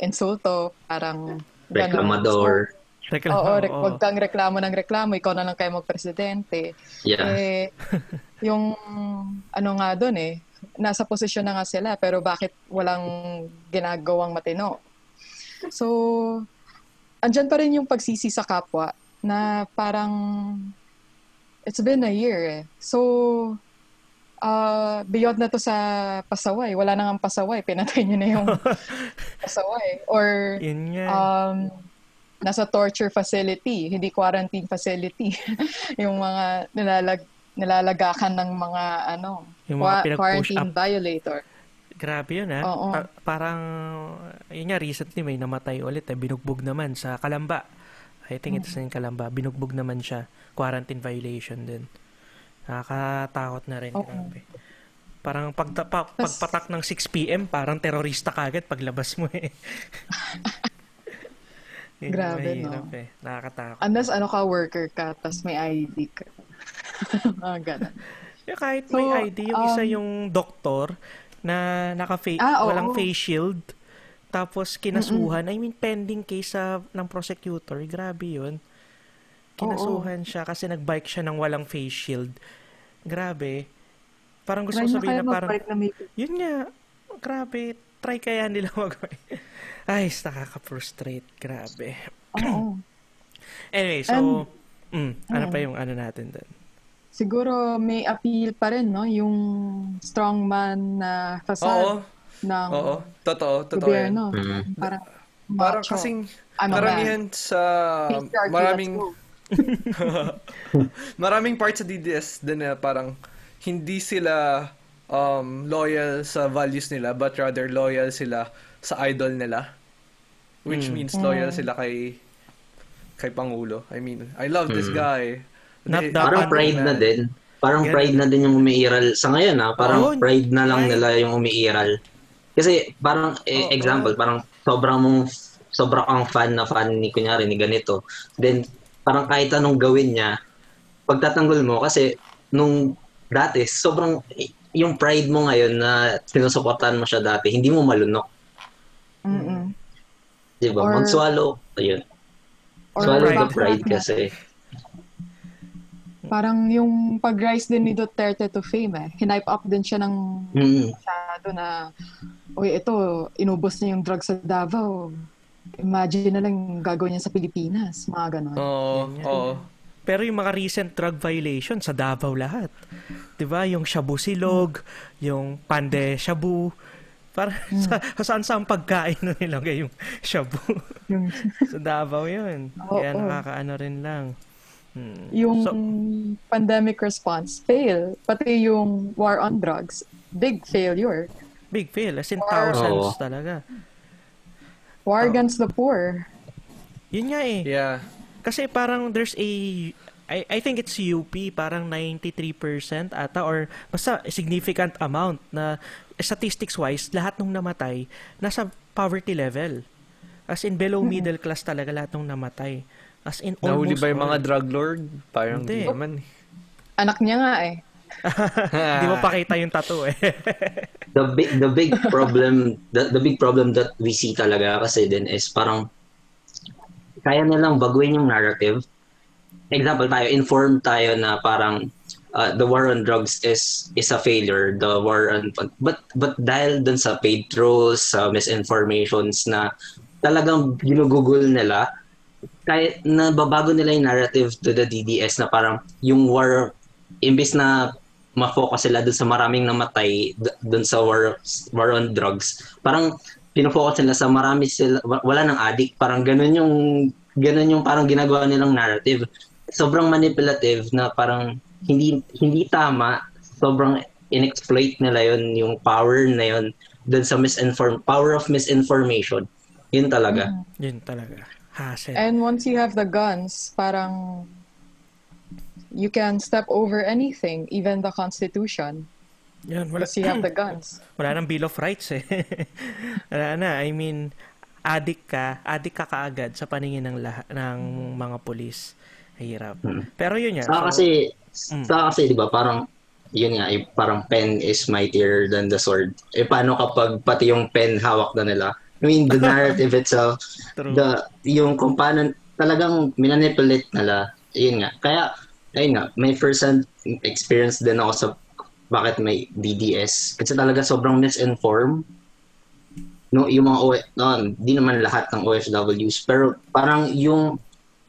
S4: insulto, parang.
S3: Reklamador.
S1: Reklamo,
S4: Oo, rek- wag kang reklamo ng reklamo, ikaw na lang kayo magpresidente.
S3: Yeah.
S4: Eh, yung ano nga doon eh, nasa posisyon na nga sila, pero bakit walang ginagawang matino? So, andyan pa rin yung pagsisi sa kapwa na parang it's been a year eh. So, uh, beyond na to sa pasaway. Wala na nga pasaway. Pinatay nyo na yung pasaway. Or
S1: Yun nga.
S4: um, nasa torture facility, hindi quarantine facility. yung mga nilalag nilalagakan ng mga ano,
S1: Yung mga pinag-push
S4: quarantine
S1: up.
S4: violator.
S1: Grabe yun, ha?
S4: Oo.
S1: Pa- parang, yun nga, recently may namatay ulit, eh. Binugbog naman sa Kalamba. I think it's in Kalamba. Binugbog naman siya. Quarantine violation din. Nakakatakot na rin.
S4: Oo.
S1: Grabe. Parang pag, pa, pagpatak ng 6pm, parang terorista kagad paglabas mo eh. Yun
S4: Grabe,
S1: mahirap
S4: no?
S1: eh. Nakakatakot.
S4: Unless ano ka, worker ka, tas may ID ka. Mga ganun.
S1: Yeah, kahit
S4: So,
S1: may ID, yung isa
S4: um,
S1: yung doktor na naka
S4: Ah, oo.
S1: walang face shield. Tapos kinasuhan, I mean pending case sa ng prosecutor. Grabe 'yun. Kinasuhan siya kasi nagbike siya ng walang face shield. Grabe. Parang gusto ko sabihin na parang
S4: na may
S1: yun nga. Grabe. Try kaya nila mag Ay, nakaka-frustrate. Grabe.
S4: Oo.
S1: Anyway, so mm, ano pa yung ano natin doon?
S4: Siguro may appeal pa rin, no? Yung strongman na
S2: Oo.
S4: facade ng
S2: Oo. Totoo. Totoo yan.
S4: gobyerno.
S3: Mm.
S4: Parang,
S2: Parang
S4: macho.
S2: kasing
S4: I'm a
S2: karamihan sa
S4: Patriarchy,
S2: maraming
S4: let's go.
S2: maraming parts sa DDS din na parang hindi sila um, loyal sa values nila but rather loyal sila sa idol nila which
S1: Mm.
S2: means loyal sila kay kay Pangulo. I mean, I love this
S3: Mm.
S2: guy.
S1: Not that
S3: Parang pride na din. Parang
S1: Ganun.
S3: pride na din yung umiiral. Sa ngayon ha, parang
S1: Oo.
S3: pride na lang nila yung umiiral. Kasi parang, eh,
S2: Oo.
S3: example, parang sobrang mong, sobrang ang fan na fan ni kunyari ni ganito. Then, parang kahit anong gawin niya, pagtatanggol mo, kasi nung dati, sobrang, yung pride mo ngayon na sinusuportahan mo siya dati, hindi mo malunok.
S4: Mm-mm.
S3: Di ba?
S4: Or-
S3: Mag-swallow. Ayun.
S4: Or
S3: Swallow the
S4: bakit
S3: pride kasi.
S4: Parang yung pag-rise din ni Duterte to fame eh. Hinipe up din siya ng
S3: Mm.
S4: masyado na, uy, ito, inubos niya yung drugs sa Davao. Imagine na lang gagawin niya sa Pilipinas. Mga ganon.
S2: Oo.
S1: Yan yan.
S2: Oo.
S1: Pero yung mga recent drug violation sa Davao lahat. 'Di ba? Yung shabu silog, yung pande shabu. Para sa saan saan pagkain na nilagay yung shabu.
S4: Yung,
S1: sa Davao 'yun.
S4: Oo.
S1: Kaya nakakaano rin lang. Hmm.
S4: yung
S1: So,
S4: pandemic response, fail. Pati yung war on drugs, big failure.
S1: big fail. As in
S4: Or-
S1: thousands
S3: Oo.
S1: talaga.
S4: War
S1: Oh.
S4: against the poor.
S1: Yun nga eh.
S2: Yeah.
S1: Kasi parang there's a I, I think it's UP parang 93% ata or basta significant amount na statistics wise lahat ng namatay nasa poverty level. As in below middle class talaga lahat ng namatay. As in
S2: Nahuli
S1: almost
S2: ba yung mga
S1: all.
S2: drug lord? Parang
S1: Hindi.
S2: di naman. eh.
S4: Anak niya nga eh.
S1: Hindi mo pakita yung tattoo eh.
S3: the big the big problem the, the big problem that we see talaga kasi din is parang kaya nilang baguhin yung narrative. Example tayo, informed tayo na parang uh, the war on drugs is is a failure. The war on but but dahil dun sa paid trolls, sa misinformations na talagang ginugugol nila, kahit nababago nila yung narrative to the DDS na parang yung war, imbis na ma-focus sila dun sa maraming namatay dun sa war, war on drugs, parang pinofocus nila sa marami sila, wala nang addict, parang ganun yung, ganun yung parang ginagawa nilang narrative. Sobrang manipulative na parang hindi hindi tama, sobrang inexploit nila yon yung power na yon dun sa misinform power of misinformation. Yun talaga.
S1: Mm. Yun talaga. Hassle.
S4: And once you have the guns, parang you can step over anything, even the Constitution.
S1: Yun, wala,
S4: Because you have the guns.
S1: wala nang Bill of Rights eh. wala na. I mean, adik ka, adik ka kaagad sa paningin ng lahat ng mga pulis. Hirap. Pero yun yan.
S3: Saka
S1: So,
S3: kasi,
S1: Mm.
S3: saka kasi, di ba, parang, yun nga, eh, parang pen is mightier than the sword. Eh, paano kapag pati yung pen hawak na nila? I mean, the narrative itself,
S1: True.
S3: the, yung kung paano, talagang minanipulate nila, yun nga. Kaya, ayun nga, may first-hand experience din ako sa bakit may DDS. Kasi talaga sobrang misinformed no, yung mga OF, no, di naman lahat ng OFWs, pero parang yung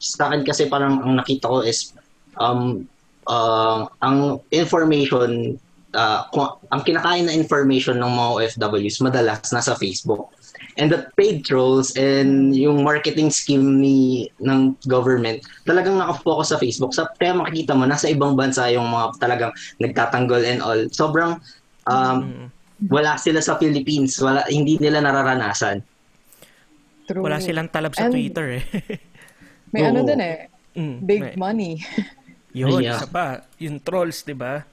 S3: sa akin kasi parang ang nakita ko is um uh, ang information uh, kung- ang kinakain na information ng mga OFWs madalas nasa Facebook. And the paid trolls and yung marketing scheme ni ng government talagang nakafocus sa Facebook. Sa kaya makikita mo nasa ibang bansa yung mga talagang nagtatanggol and all. Sobrang um,
S1: mm,
S3: wala sila sa Philippines, wala hindi nila nararanasan.
S4: True.
S1: wala silang talab sa
S4: And-
S1: Twitter eh.
S4: May ano
S3: Oo.
S4: din eh,
S1: Mm,
S4: big
S1: may-
S4: money.
S1: Yun,
S3: Yeah.
S1: isa pa. Yung trolls, di ba?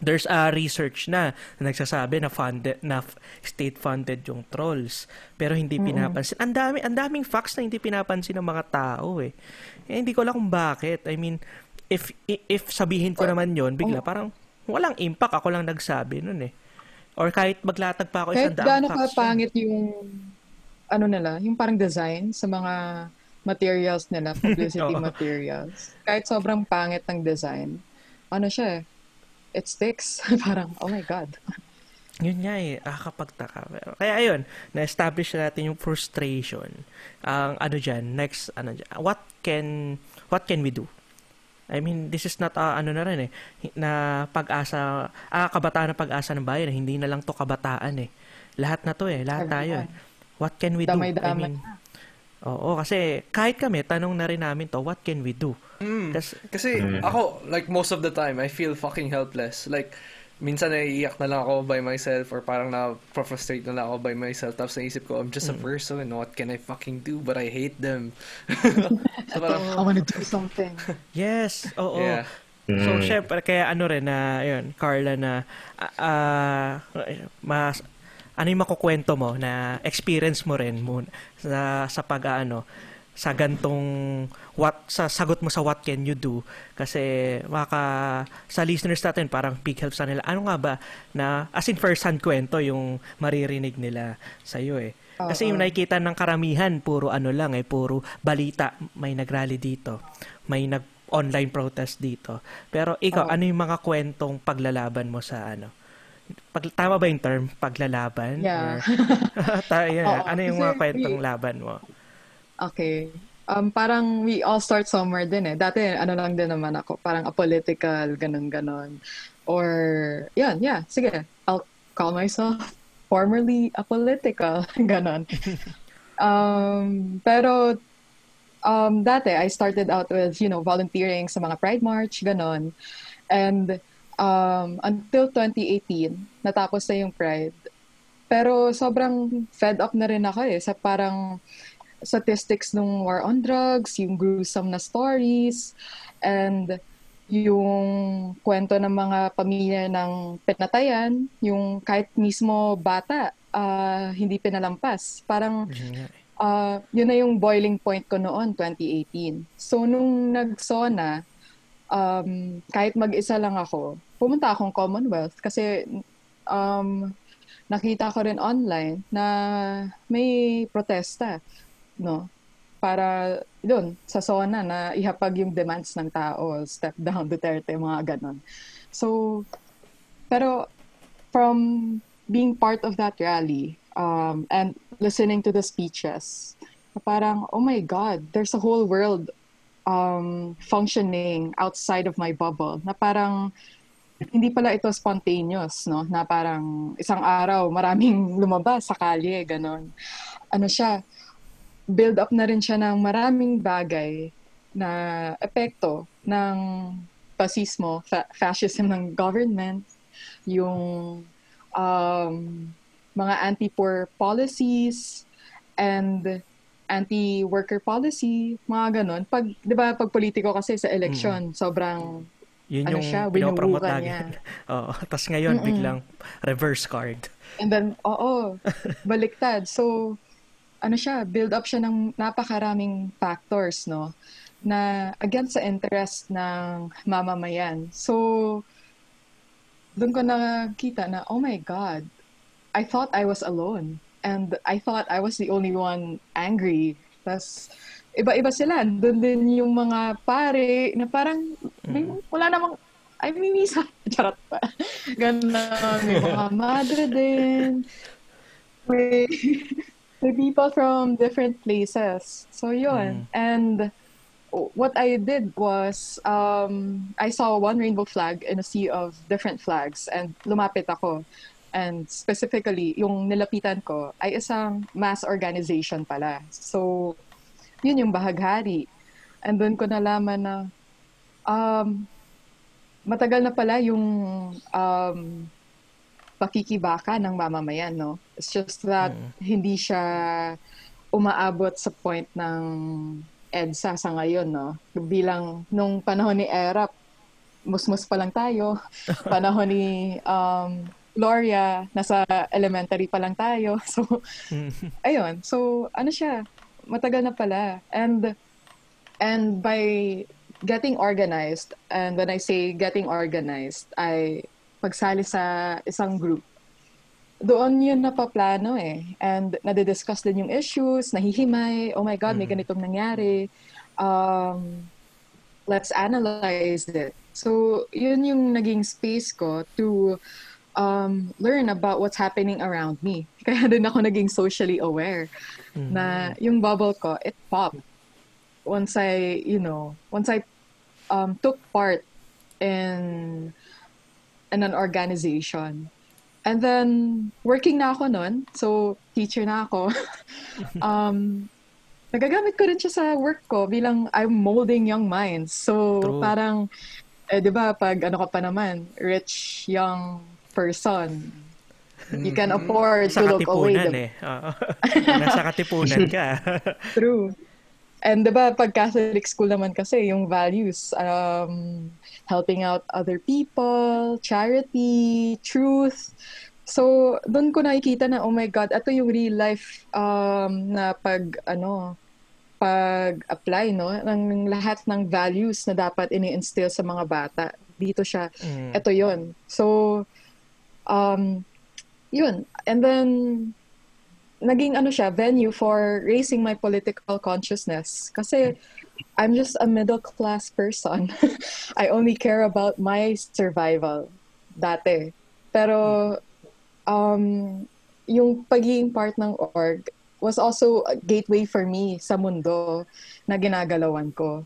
S1: There's a research na na nagsasabi na funded na state funded yung trolls pero hindi pinapansin. Ang dami ang daming facts na hindi pinapansin ng mga tao eh. eh hindi ko alam kung bakit. I mean, if if sabihin ko naman yon bigla parang walang impact ako lang nagsabi nun eh. Or kahit maglatag pa ako isang
S4: Kahit
S1: daang facts.
S4: ka pangit yung ano nila, yung parang design sa mga materials nila, publicity materials. Kahit sobrang pangit ng design, ano siya eh, it sticks. parang, oh my God.
S1: Yun nga eh, nakakapagtaka. Pero, kaya ayun, na-establish na natin yung frustration. Ang ano dyan, next, ano dyan, what can, what can we do? I mean, this is not, ah, ano na rin eh, na pag-asa, ah, kabataan na pag-asa ng bayan, eh. hindi na lang to kabataan eh. Lahat na to eh, lahat tayo eh. What can we do? I
S4: Damay-damay
S1: mean, oo, kasi kahit kami, tanong na rin namin to, what can we do?
S2: Mm.
S1: Kasi,
S2: Kasi ako, like most of the time, I feel fucking helpless. Like, minsan naiiyak na lang ako by myself or parang na-frustrate na lang ako by myself. Tapos naisip ko, I'm just a person. What can I fucking do? But I hate them. so parang,
S4: I wanna do something.
S1: yes, oo.
S2: yeah.
S1: So,
S3: Mm.
S1: syempre, kaya ano rin na, yun, Carla, na, ah, mas, ano yung makukwento mo na experience mo rin mo sa, sa pag, ano, sa gantong what sa sagot mo sa what can you do? Kasi maka sa listeners natin parang big help sa nila. Ano nga ba na as in first hand kwento yung maririnig nila sa iyo eh. Kasi yung nakikita ng karamihan puro ano lang eh puro balita may nagrally dito may nag online protest dito. Pero ikaw ano yung mga kwentong paglalaban mo sa ano pag, tama ba yung term paglalaban
S4: Yeah.
S1: Or, Ta- yun,
S4: Oo,
S1: ano yung mga kwentong
S4: we-
S1: laban mo
S4: Okay. Um, parang we all start somewhere din eh. Dati, ano lang din naman ako, parang apolitical, ganun-ganon. Or, yan, yeah, sige. I'll call myself formerly apolitical, ganon. um, pero, um, dati, I started out with, you know, volunteering sa mga Pride March, ganon. And, um, until 2018, natapos na yung Pride. Pero sobrang fed up na rin ako eh, sa parang statistics ng war on drugs, yung gruesome na stories, and yung kwento ng mga pamilya ng pinatayan, yung kahit mismo bata, ah, hindi pinalampas. Parang ah, yun na yung boiling point ko noon, 2018. So, nung nag-SONA, um, kahit mag-isa lang ako, pumunta akong Commonwealth kasi um, nakita ko rin online na may protesta, no? para doon sa SONA na ihapag yung demands ng tao, step down Duterte, mga ganon. So, pero from being part of that rally um, and listening to the speeches, parang, oh my God, there's a whole world um, functioning outside of my bubble na parang hindi pala ito spontaneous, no? Na parang isang araw maraming lumabas sa kalye, ganon. Ano siya, build up na rin siya ng maraming bagay na epekto ng fascismo, fa- fascism ng government, yung um, mga anti-poor policies, and anti-worker policy, mga ganon. Pag, di ba, pag politiko kasi sa election, mm. sobrang,
S1: Yun
S4: ano
S1: yung
S4: siya,
S1: pinopromote
S4: niya.
S1: Oo. Tapos ngayon,
S4: Mm-mm.
S1: biglang reverse card.
S4: And then, oo, baliktad. So, ano siya, build up siya ng napakaraming factors, no? Na against sa interest ng mamamayan. So, doon ko nakita na, oh my God, I thought I was alone. And I thought I was the only one angry. Tapos, iba-iba sila. Doon din yung mga pare na parang, may, wala namang, ay, may misa. Charot pa. Ganon. May mga madre din. May, may people from different places. So, yun. And what I did was, um, I saw one rainbow flag in a sea of different flags and lumapit ako. And specifically, yung nilapitan ko ay isang mass organization pala. So, yun yung bahaghari. And doon ko nalaman na um, matagal na pala yung um, pakikibaka ng mamamayan, no? It's just that hindi siya umaabot sa point ng EDSA sa ngayon, no? Bilang nung panahon ni Erap, musmus pa lang tayo. panahon ni um, Gloria, nasa elementary pa lang tayo. So, ayun. So, ano siya, matagal na pala. And, and by getting organized, and when I say getting organized, I pagsali sa isang group. Doon yun napaplano eh. And nadidiscuss din yung issues, nahihimay, oh my God, may ganitong nangyari. Um, let's analyze it. So, yun yung naging space ko to um, learn about what's happening around me. Kaya din ako naging socially aware na yung bubble ko, it popped. Once I, you know, once I um, took part in in an organization. And then, working na ako nun. So, teacher na ako. um, nagagamit ko rin siya sa work ko bilang I'm molding young minds. So,
S1: True.
S4: parang, eh, di ba, pag ano ka pa naman, rich young person, you can afford
S1: Sa
S4: to look away.
S1: katipunan
S4: the-
S1: eh. Nasa katipunan ka.
S4: True. And 'di ba pag Catholic school naman kasi yung values um helping out other people, charity, truth. So doon ko nakikita na oh my god, ito yung real life um na pag ano pag apply no ng lahat ng values na dapat ini-instill sa mga bata. Dito siya.
S1: Mm.
S4: Ito 'yon. So um yun. And then naging ano siya, venue for raising my political consciousness. Kasi I'm just a middle class person. I only care about my survival dati. Pero um, yung pagiging part ng org was also a gateway for me sa mundo na ginagalawan ko.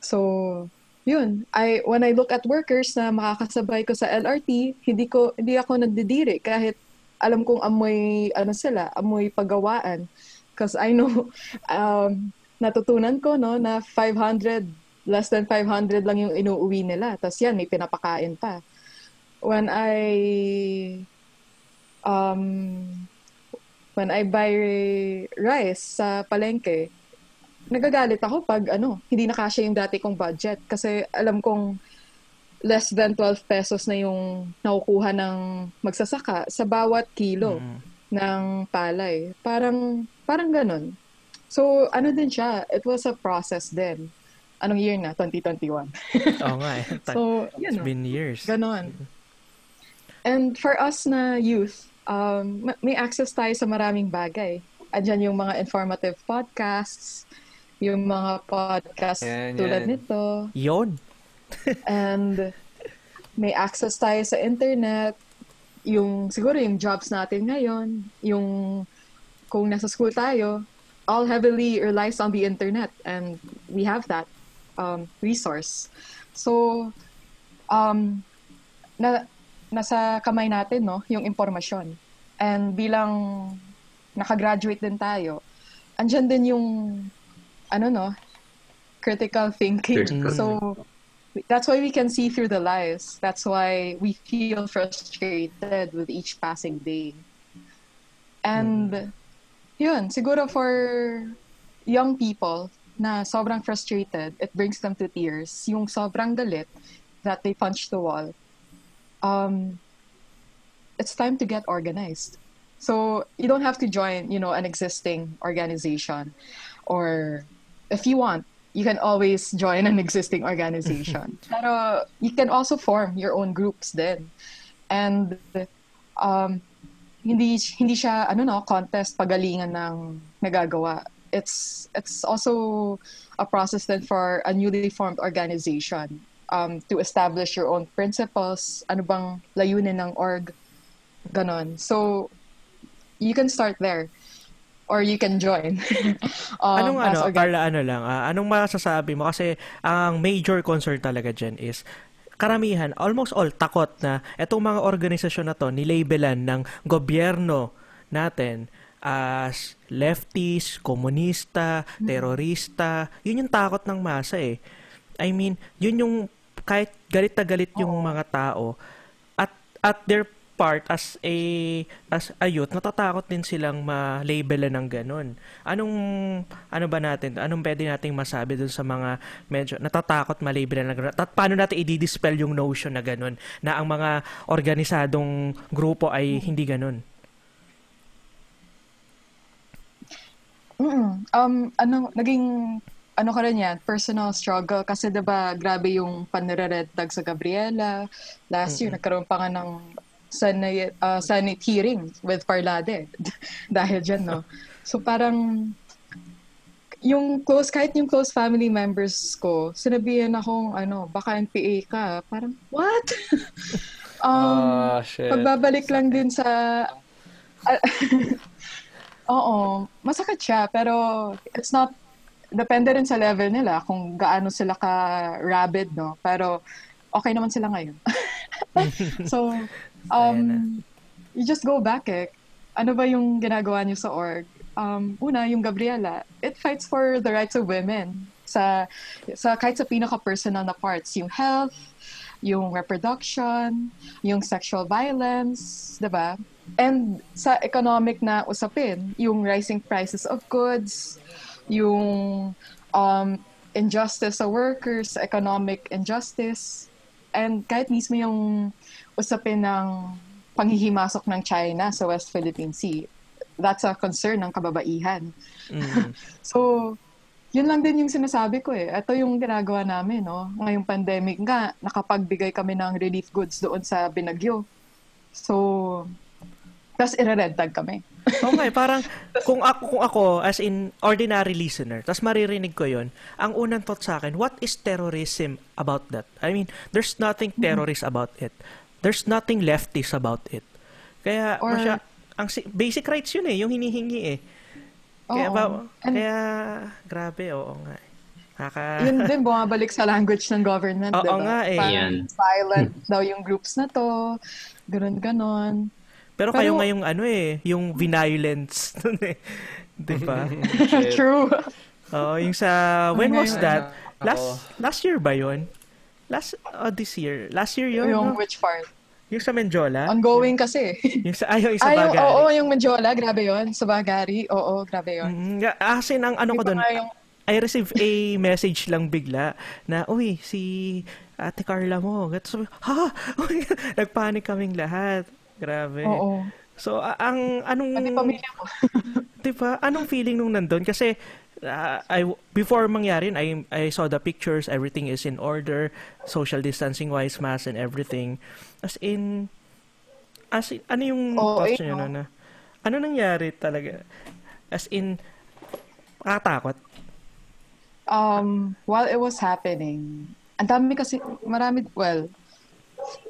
S4: So, yun. I when I look at workers na makakasabay ko sa LRT, hindi ko hindi ako nagdidiri kahit alam kong amoy ano sila, amoy paggawaan. Because I know um, natutunan ko no na 500 less than 500 lang yung inuuwi nila. Tapos yan, may pinapakain pa. When I um when I buy rice sa palengke, nagagalit ako pag ano, hindi nakasya yung dati kong budget kasi alam kong less than 12 pesos na yung nakukuha ng magsasaka sa bawat kilo
S1: Mm.
S4: ng palay. Parang parang ganun. So, ano din siya, it was a process din. Anong year na? 2021.
S1: Oo nga eh.
S4: So,
S1: It's
S4: yun know,
S1: been years.
S4: Ganon. And for us na youth, um, ma- may access tayo sa maraming bagay. Andyan yung mga informative podcasts, yung mga podcast
S2: Yan,
S4: tulad
S2: yan.
S4: nito.
S1: Yon.
S4: And may access tayo sa internet. Yung, siguro yung jobs natin ngayon, yung kung nasa school tayo, all heavily relies on the internet. And we have that um, resource. So, um, na, nasa kamay natin, no, yung impormasyon. And bilang nakagraduate din tayo, andyan din yung, ano no, critical thinking.
S3: Critical.
S4: So, that's why we can see through the lies. That's why we feel frustrated with each passing day. And, yun, siguro for young people na sobrang frustrated, it brings them to tears. Yung sobrang galit that they punch the wall. Um, it's time to get organized. So you don't have to join, you know, an existing organization, or if you want, you can always join an existing organization. Pero you can also form your own groups then, and um, hindi hindi siya ano no contest pagalingan ng nagagawa. It's it's also a process then for a newly formed organization um, to establish your own principles. Ano bang layunin ng org? Ganon. So you can start there or you can join. um,
S1: anong ano,
S4: organ-
S1: Carla, ano lang, ah, anong masasabi mo? Kasi ang major concern talaga dyan is karamihan, almost all, takot na itong mga organisasyon na to, nilabelan ng gobyerno natin as leftist, komunista, terorista. Yun yung takot ng masa eh. I mean, yun yung kahit galit na galit yung mga tao at at their part as a as a youth natatakot din silang ma-labelan ng ganun. Anong ano ba natin? Anong pwede nating masabi dun sa mga medyo natatakot ma-labelan ng ganun? At paano natin i-dispel yung notion na ganun na ang mga organisadong grupo ay hindi ganun?
S4: Mm-mm. Um, ano, naging, ano ka rin yan, personal struggle. Kasi 'di ba grabe yung panire-red tag sa Gabriela. Last year, nagkaroon pa nga ng Senate, uh, Senate hearing with Parlade. Dahil dyan, no? So parang, yung close, kahit yung close family members ko, sinabihan akong, ano, baka NPA ka. Parang, what? um,
S2: Ah, shit.
S4: Pagbabalik lang din sa... Ah, Oo, masakit siya, pero it's not... Depende rin sa level nila kung gaano sila ka-rabid, no? Pero okay naman sila ngayon. so, um, you just go back eh. Ano ba yung ginagawa niyo sa org? Um, una, yung Gabriela, it fights for the rights of women. Sa, sa kahit sa pinaka-personal na parts, yung health, yung reproduction, yung sexual violence, 'di ba? And sa economic na usapin, yung rising prices of goods, yung um, injustice sa workers, economic injustice, and kahit mismo yung usapin ng panghihimasok ng China sa West Philippine Sea. That's a concern ng kababaihan.
S1: Mm.
S4: So, yun lang din yung sinasabi ko eh. Ito yung ginagawa namin, no? Ngayong pandemic nga, nakapagbigay kami ng relief goods doon sa Binagyo. So, tapos ire-red tag kami.
S1: Okay, parang kung ako, kung ako as in ordinary listener, tas maririnig ko yon ang unang thought sa akin, what is terrorism about that? I mean, there's nothing terrorist about it. There's nothing leftist about it. Kaya,
S4: Or-
S1: masya, ang si- basic rights yun eh, yung hinihingi eh. Kaya
S4: Oo.
S1: ba,
S4: And-
S1: kaya, grabe, oo nga. Kaka,
S4: Yun din, bumabalik sa language ng government,
S1: Oo
S4: diba?
S1: nga eh.
S4: Parang violent daw yung groups na to, ganun-ganon.
S1: pero kayo
S4: pero-
S1: ngayong ano eh, yung violence dun eh. Di ba?
S2: Shit.
S4: True.
S1: Oo, yung sa, when was that? Last, last year ba yun? Last, oh, this year. Last year yun,
S4: yung
S1: no?
S4: which part?
S1: Yung sa Menjola?
S4: Ongoing kasi.
S1: Yung sa, ay, yung sa
S4: Ay, yung,
S1: Bagari.
S4: oo, yung Manjola, grabe yon Sa Bagari, oo, grabe yon
S1: Mm, nga- as in, ang ano ko doon,
S4: yung-
S1: I received a message lang bigla na, uy, si Ate Carla mo. Sabi, ha? Nagpanik kaming lahat. Grabe.
S4: Oo.
S1: So, ang, anong,
S4: Pati pamilya ko.
S1: di ba? Anong feeling nung nandun? Kasi, ah, I, before mangyari, I, I saw the pictures, everything is in order, social distancing wise, mask and everything. As in, as in, ano yung
S4: Oo,
S1: thoughts nyo na, na, ano nangyari talaga? As in, nakakatakot.
S4: um, while it was happening, ang dami kasi, marami, well,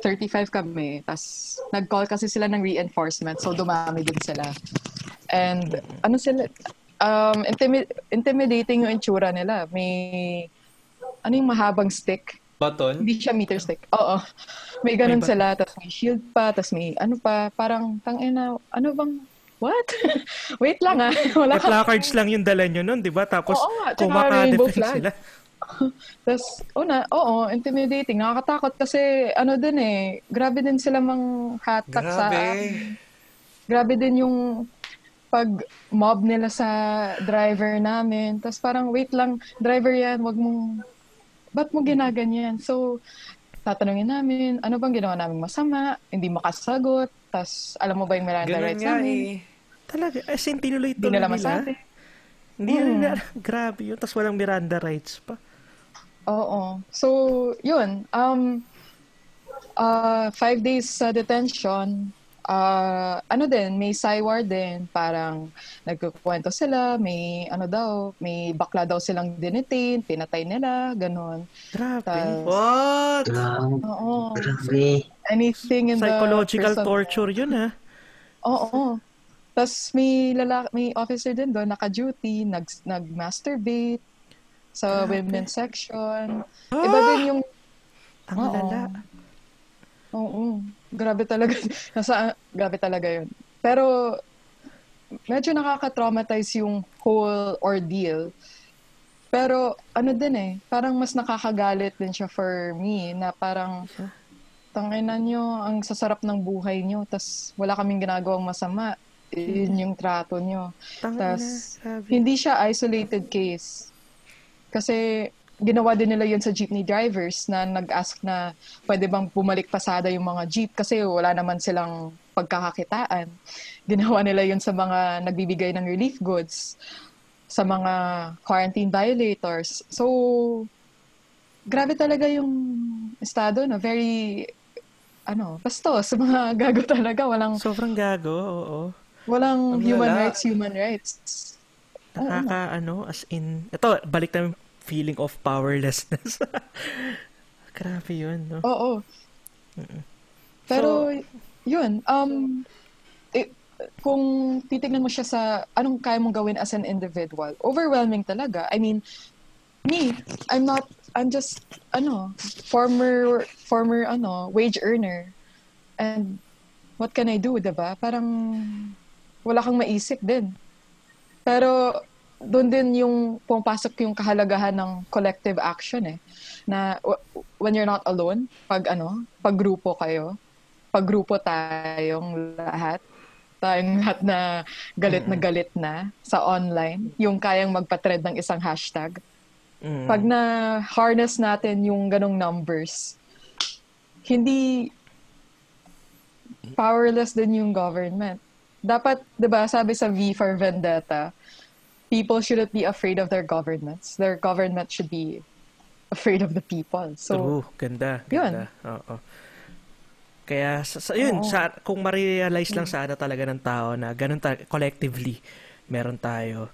S4: 35 kami. Tapos, nag-call kasi sila ng reinforcement. So, dumami din sila. And, ano sila, um, intimi- intimidating yung itsura nila. May, ano yung mahabang stick?
S2: Baton?
S4: Hindi siya meter stick. Oo. May ganun
S1: May
S4: sila. Tapos may shield pa. Tapos may ano pa. Parang, tangina, ano bang, what? Wait lang ah. Wala
S1: Eh, placards lang yung dala nyo nun, di ba? Tapos,
S4: Oo tsaka
S1: kung maka-defend sila.
S4: Tapos, una, oo, intimidating. Nakakatakot kasi, ano din eh, grabe din sila mang hatak sa...
S2: Grabe.
S4: Grabe din yung pag mob nila sa driver namin. Tapos parang, wait lang, driver yan, wag mong, ba't mo ginaganyan? So, tatanungin namin, ano bang ginawa namin masama? Hindi makasagot. Tapos, alam mo ba yung Miranda
S2: Ganun
S4: rights
S2: nga
S4: namin?
S2: eh.
S1: Talaga, as in, tinuloy tuloy
S4: nila masabi.
S1: Hindi
S4: Hmm.
S1: nila, grabe yun. Tapos walang Miranda rights pa.
S4: Oo. So, yun. Um, uh, five days sa detention. Uh, ano din, may SIWAR din. Parang nagkukwento sila, may ano daw, may bakla daw silang dinitain, pinatay nila, ganun.
S1: Grabe.
S4: Tas,
S2: What?
S3: Grabe.
S4: oo.
S3: Grabe.
S4: Anything in
S1: Psychological
S4: the
S1: torture yun, ha?
S4: Oo. Tapos may lalaki, may officer din doon, naka-duty, nag, nag-masturbate sa
S1: Grabe.
S4: women's section.
S1: Ah!
S4: Iba din yung
S1: Ang
S4: Oo.
S1: lala.
S4: Oo. Grabe talaga. Nasa, grabe talaga yun. Pero, medyo nakaka-traumatize yung whole ordeal. Pero, ano din eh, parang mas nakakagalit din siya for me, na parang, tanginan nyo, ang sasarap ng buhay nyo, tas wala kaming ginagawang masama. Yun yung trato nyo. Tas, hindi siya isolated case. Kasi ginawa din nila yun sa jeepney drivers na nag-ask na pwede bang bumalik pasada yung mga jeep kasi wala naman silang pagkakakitaan. Ginawa nila yun sa mga nagbibigay ng relief goods, sa mga quarantine violators. So, grabe talaga yung estado na very ano, bastos, sa mga gago talaga, walang
S1: Sobrang gago, oo.
S4: walang
S2: Ang
S4: human rights, human rights.
S1: Nakaka, ano, as in, ito, balik namin feeling of powerlessness. Grabe yun, no?
S4: Oo. Pero, yun, um, eh, kung titignan mo siya sa anong kaya mong gawin as an individual, overwhelming talaga. I mean, me, I'm not, I'm just, ano, former, former, ano, wage earner. And, what can I do, diba? Parang, wala kang maisip din. Pero, doon din yung pumapasok yung kahalagahan ng collective action eh. Na w- when you're not alone, pag ano, pag grupo kayo, pag grupo tayong lahat, tayong lahat na galit na galit na sa online, yung kayang magpa-thread ng isang hashtag.
S1: Mm.
S4: Pag na harness natin yung ganong numbers, hindi powerless din yung government. Dapat, 'di ba, sabi sa V for Vendetta, people shouldn't be afraid of their governments. Their government should be afraid of the people. So,
S1: True, ganda,
S4: yun.
S1: ganda. Oo. Kaya, sa, sa- yun,
S4: Oo.
S1: sa, kung ma-realize lang sana talaga ng tao na ganun ta- collectively, meron tayo,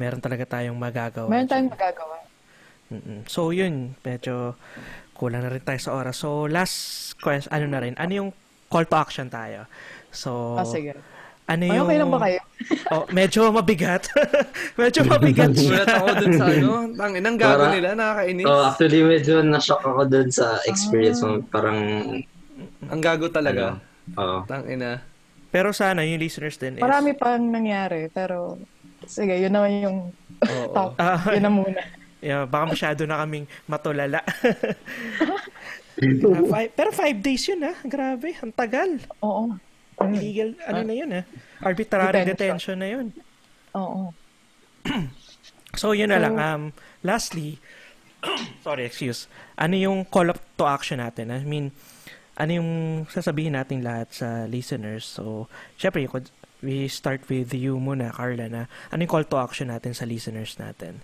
S1: meron talaga tayong magagawa.
S4: meron tayong magagawa.
S1: Mm-mm. So, yun, medyo kulang na rin tayo sa oras. So, last question, ano na rin, ano yung call to action tayo? So,
S4: Ah, sige.
S1: Ano
S4: Ay,
S1: yung...
S4: okay lang ba kayo?
S1: oh, medyo mabigat. medyo mabigat siya.
S2: Gulat ako dun sa ano. Ang inang gago
S3: Para-
S2: nila, nakakainis.
S3: Oh, actually, medyo na-shock ako dun sa experience mo. Parang,
S2: Ang gago talaga.
S3: oh,
S2: Tang ina.
S1: Pero sana, yung listeners din is...
S4: Marami pang nangyari, pero sige, yun naman yung
S2: Oo.
S4: top.
S1: Ah.
S4: yun na muna.
S1: Yeah, baka masyado na kaming matulala. Ah, five- pero five days yun ah. Grabe, ang tagal.
S4: Oo.
S1: Illegal, ano na yun ah. Arbitrary
S4: Detention.
S1: detention na yun.
S4: Oo.
S1: So, yun na
S4: So-
S1: lang. Um, lastly, sorry, excuse. Ano yung call up to action natin? I mean, ano yung sasabihin natin lahat sa listeners? So, syempre, we start with you muna, Carla, na ano yung call to action natin sa listeners natin?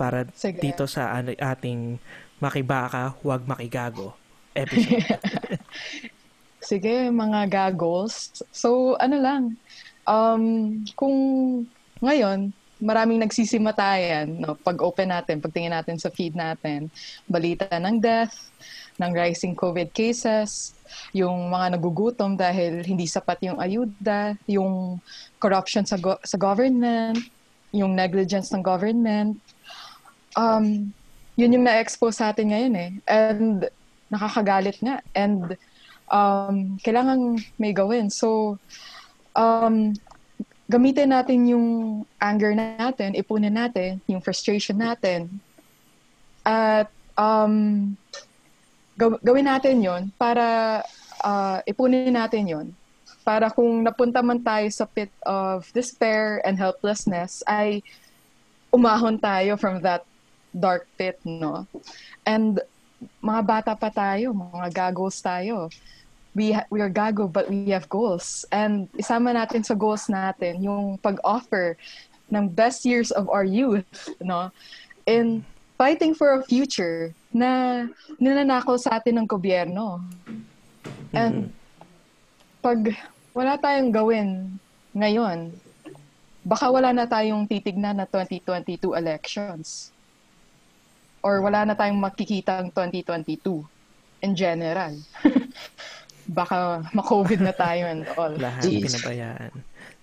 S1: Para
S4: Sige.
S1: dito sa ano, ating makibaka, huwag makigago episode.
S4: Sige, mga gaggles. So, ano lang, um, kung ngayon, maraming nagsisimatayan, no, pag open natin, pagtingin natin sa feed natin, balita ng death, ng rising COVID cases, yung mga nagugutom dahil hindi sapat yung ayuda, yung corruption sa go- sa government, yung negligence ng government. Um, yun yung na-expose sa atin ngayon eh. And nakakagalit nga. And um, kailangan may gawin. So, um, gamitin natin yung anger natin, ipunin natin, yung frustration natin. At um, gaw- gawin natin yon para uh, ipunin natin yon para kung napunta man tayo sa pit of despair and helplessness ay umahon tayo from that dark pit, no? And mga bata pa tayo, mga gagos tayo. We, ha- we are gago but we have goals. And isama natin sa goals natin yung pag-offer ng best years of our youth, no? In fighting for a future na ninanakaw sa atin ng gobyerno. And pag wala tayong gawin ngayon, baka wala na tayong titignan na 2022 elections. Or wala na tayong makikita ang 2022 in general. baka ma-COVID na tayo and all.
S1: Lahat
S3: Jeez.
S1: pinabayaan.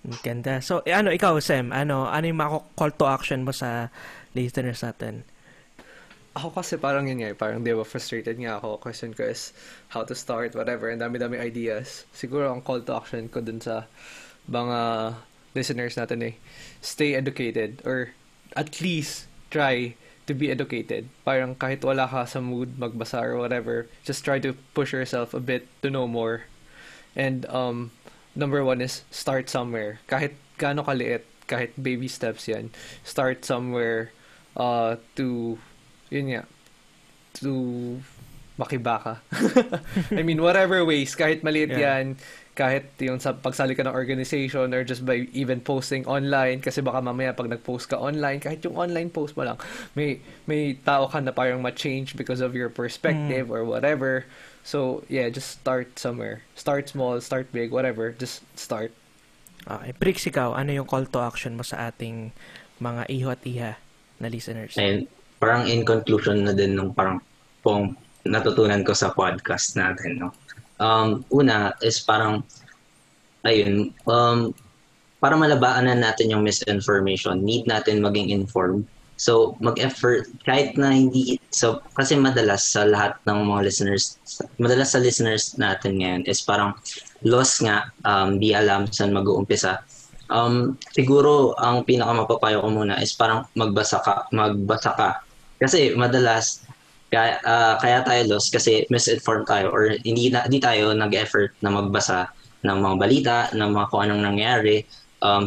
S1: Ang Ganda. So, eh, ano, ikaw, Sem, ano, ano yung mga call to action mo sa listeners natin?
S2: Ako kasi parang yun nga, eh, parang di ba frustrated nga ako. Question ko is how to start, whatever. And dami-dami ideas. Siguro ang call to action ko dun sa mga listeners natin eh, stay educated or at least try to be educated. Parang kahit wala ka sa mood magbasa or whatever, just try to push yourself a bit to know more. And um, number one is start somewhere. Kahit gaano kaliit, kahit baby steps yan. Start somewhere uh, to, yun nga, to makibaka. I mean, whatever ways, kahit maliit
S1: Yeah.
S2: yan, kahit yung sa pagsali ka ng organization or just by even posting online kasi baka mamaya pag nag-post ka online kahit yung online post mo lang may may tao ka na parang ma-change because of your perspective or whatever so yeah just start somewhere start small start big whatever just start
S1: Okay. Brix, ikaw, ano yung call to action mo sa ating mga iho at iha na listeners?
S3: And parang in conclusion na din nung parang pong natutunan ko sa podcast natin, no? Um, una is parang, ayun, um, para malabaanan natin yung misinformation, need natin maging informed. So, mag-effort, kahit na hindi, so, kasi madalas sa lahat ng mga listeners, madalas sa listeners natin ngayon is parang lost nga, um, di alam saan mag-uumpisa. Um, siguro, ang pinakamapapayo ko muna is parang magbasa ka, magbasa ka. Kasi madalas, kaya, ah, kaya tayo lost kasi misinformed tayo or hindi, na, hindi tayo nag-effort na magbasa ng mga balita, ng mga kung anong nangyayari. Um,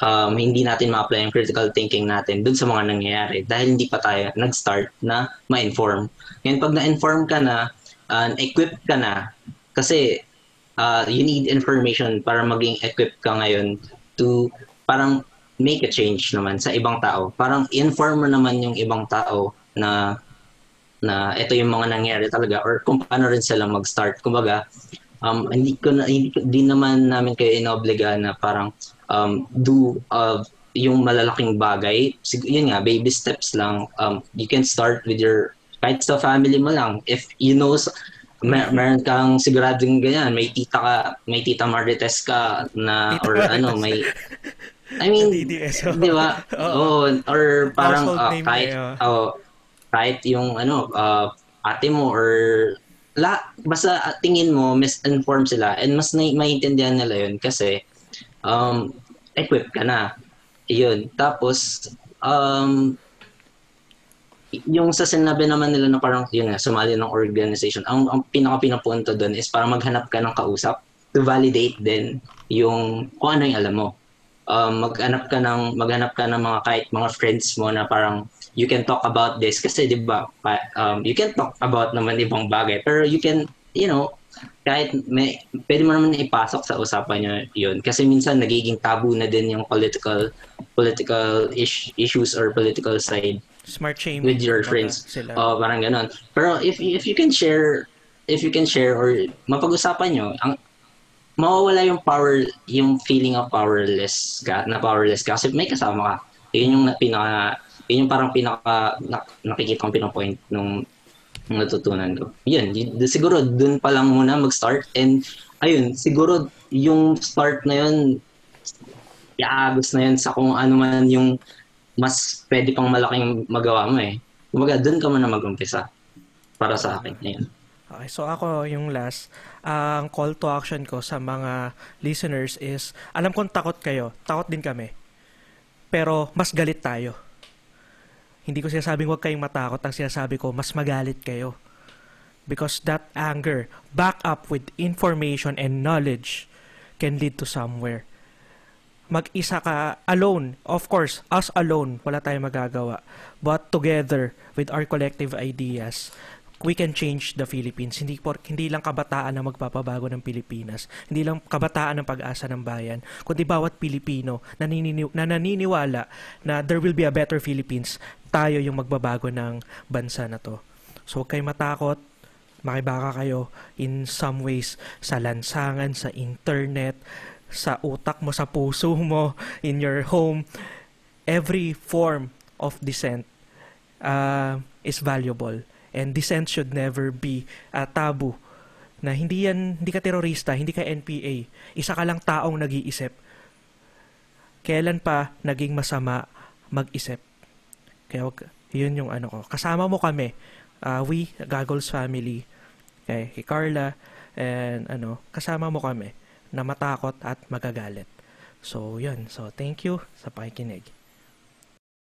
S3: um, hindi natin ma-apply yung critical thinking natin dun sa mga nangyayari dahil hindi pa tayo nag-start na ma-inform. Ngayon, pag na-inform ka na, uh, equipped ka na, kasi uh, you need information para maging equipped ka ngayon to parang make a change naman sa ibang tao. Parang inform mo naman yung ibang tao na na ito yung mga nangyari talaga or kung paano rin sila mag-start. Kumbaga, um, hindi ko na, hindi, di naman namin kayo inobliga na parang um, do uh, yung malalaking bagay. Sig- yun nga, baby steps lang. Um, you can start with your, kahit sa family mo lang. If you know, mer- meron kang siguradong ganyan, may tita ka, may tita Marites ka na, or ano, may, I mean,
S1: DDS, oh.
S3: di ba?
S1: Oo,
S3: or parang
S1: Household name
S3: kahit, oh, kahit yung ano, ah, ate mo or la, basta tingin mo misinformed sila and mas na, maintindihan nila yun kasi um, equipped ka na. Yun. Tapos, um, yung sa sinabi naman nila na parang yun nga, sumali ng organization, ang, ang pinaka pinapunto doon is para maghanap ka ng kausap to validate din yung kung ano yung alam mo. Um, maghanap ka ng maghanap ka ng mga kahit mga friends mo na parang you can talk about this kasi 'di ba um, you can talk about naman ibang bagay pero you can you know kahit may pwede mo naman ipasok sa usapan nyo yun kasi minsan nagiging tabu na din yung political political ish, issues or political side
S1: Smart shaming.
S3: with your friends.
S1: Sila.
S3: Oh, parang ganon. Pero if if you can share if you can share or mapag-usapan nyo, ang mawawala yung power, yung feeling of powerless ka, na powerless ka kasi may kasama ka. Yun yung na- pinaka, yun yung parang pinaka, na, nakikita kong pinapoint nung, nung natutunan ko. Yun, siguro dun pa lang muna mag-start. And ayun, siguro yung start na yun, iagos na yun sa kung ano man yung mas pwede pang malaking magawa mo eh. Kumbaga, dun ka muna mag-umpisa. Para sa akin. Ayun.
S1: Okay, so ako yung last, ang call to action ko sa mga listeners is, alam kong takot kayo, takot din kami. Pero mas galit tayo. Hindi ko sinasabing huwag kayong matakot, ang sinasabi ko, mas magalit kayo. Because that anger, back up with information and knowledge, can lead to somewhere. Mag-isa ka alone, of course, us alone, wala tayong magagawa. But together, with our collective ideas, we can change the Philippines. Hindi por, hindi lang kabataan ang magpapabago ng Pilipinas. Hindi lang kabataan ang pag-asa ng bayan, kundi bawat Pilipino na, nanini, na naniniwala na there will be a better Philippines, tayo yung magbabago ng bansa na to. So huwag kayong matakot, makibaka kayo in some ways sa lansangan, sa internet, sa utak mo, sa puso mo, in your home. Every form of dissent uh, is valuable. And dissent should never be a taboo. Na hindi yan, hindi ka terorista, hindi ka NPA. Isa ka lang taong nag-iisip. Kailan pa naging masama mag-isip? Kaya wag, yun yung ano ko. Kasama mo kami. Uh, we, Goggles family, kay, kay Carla, and ano, kasama mo kami na matakot at magagalit. So, yun. So, thank you sa pakikinig.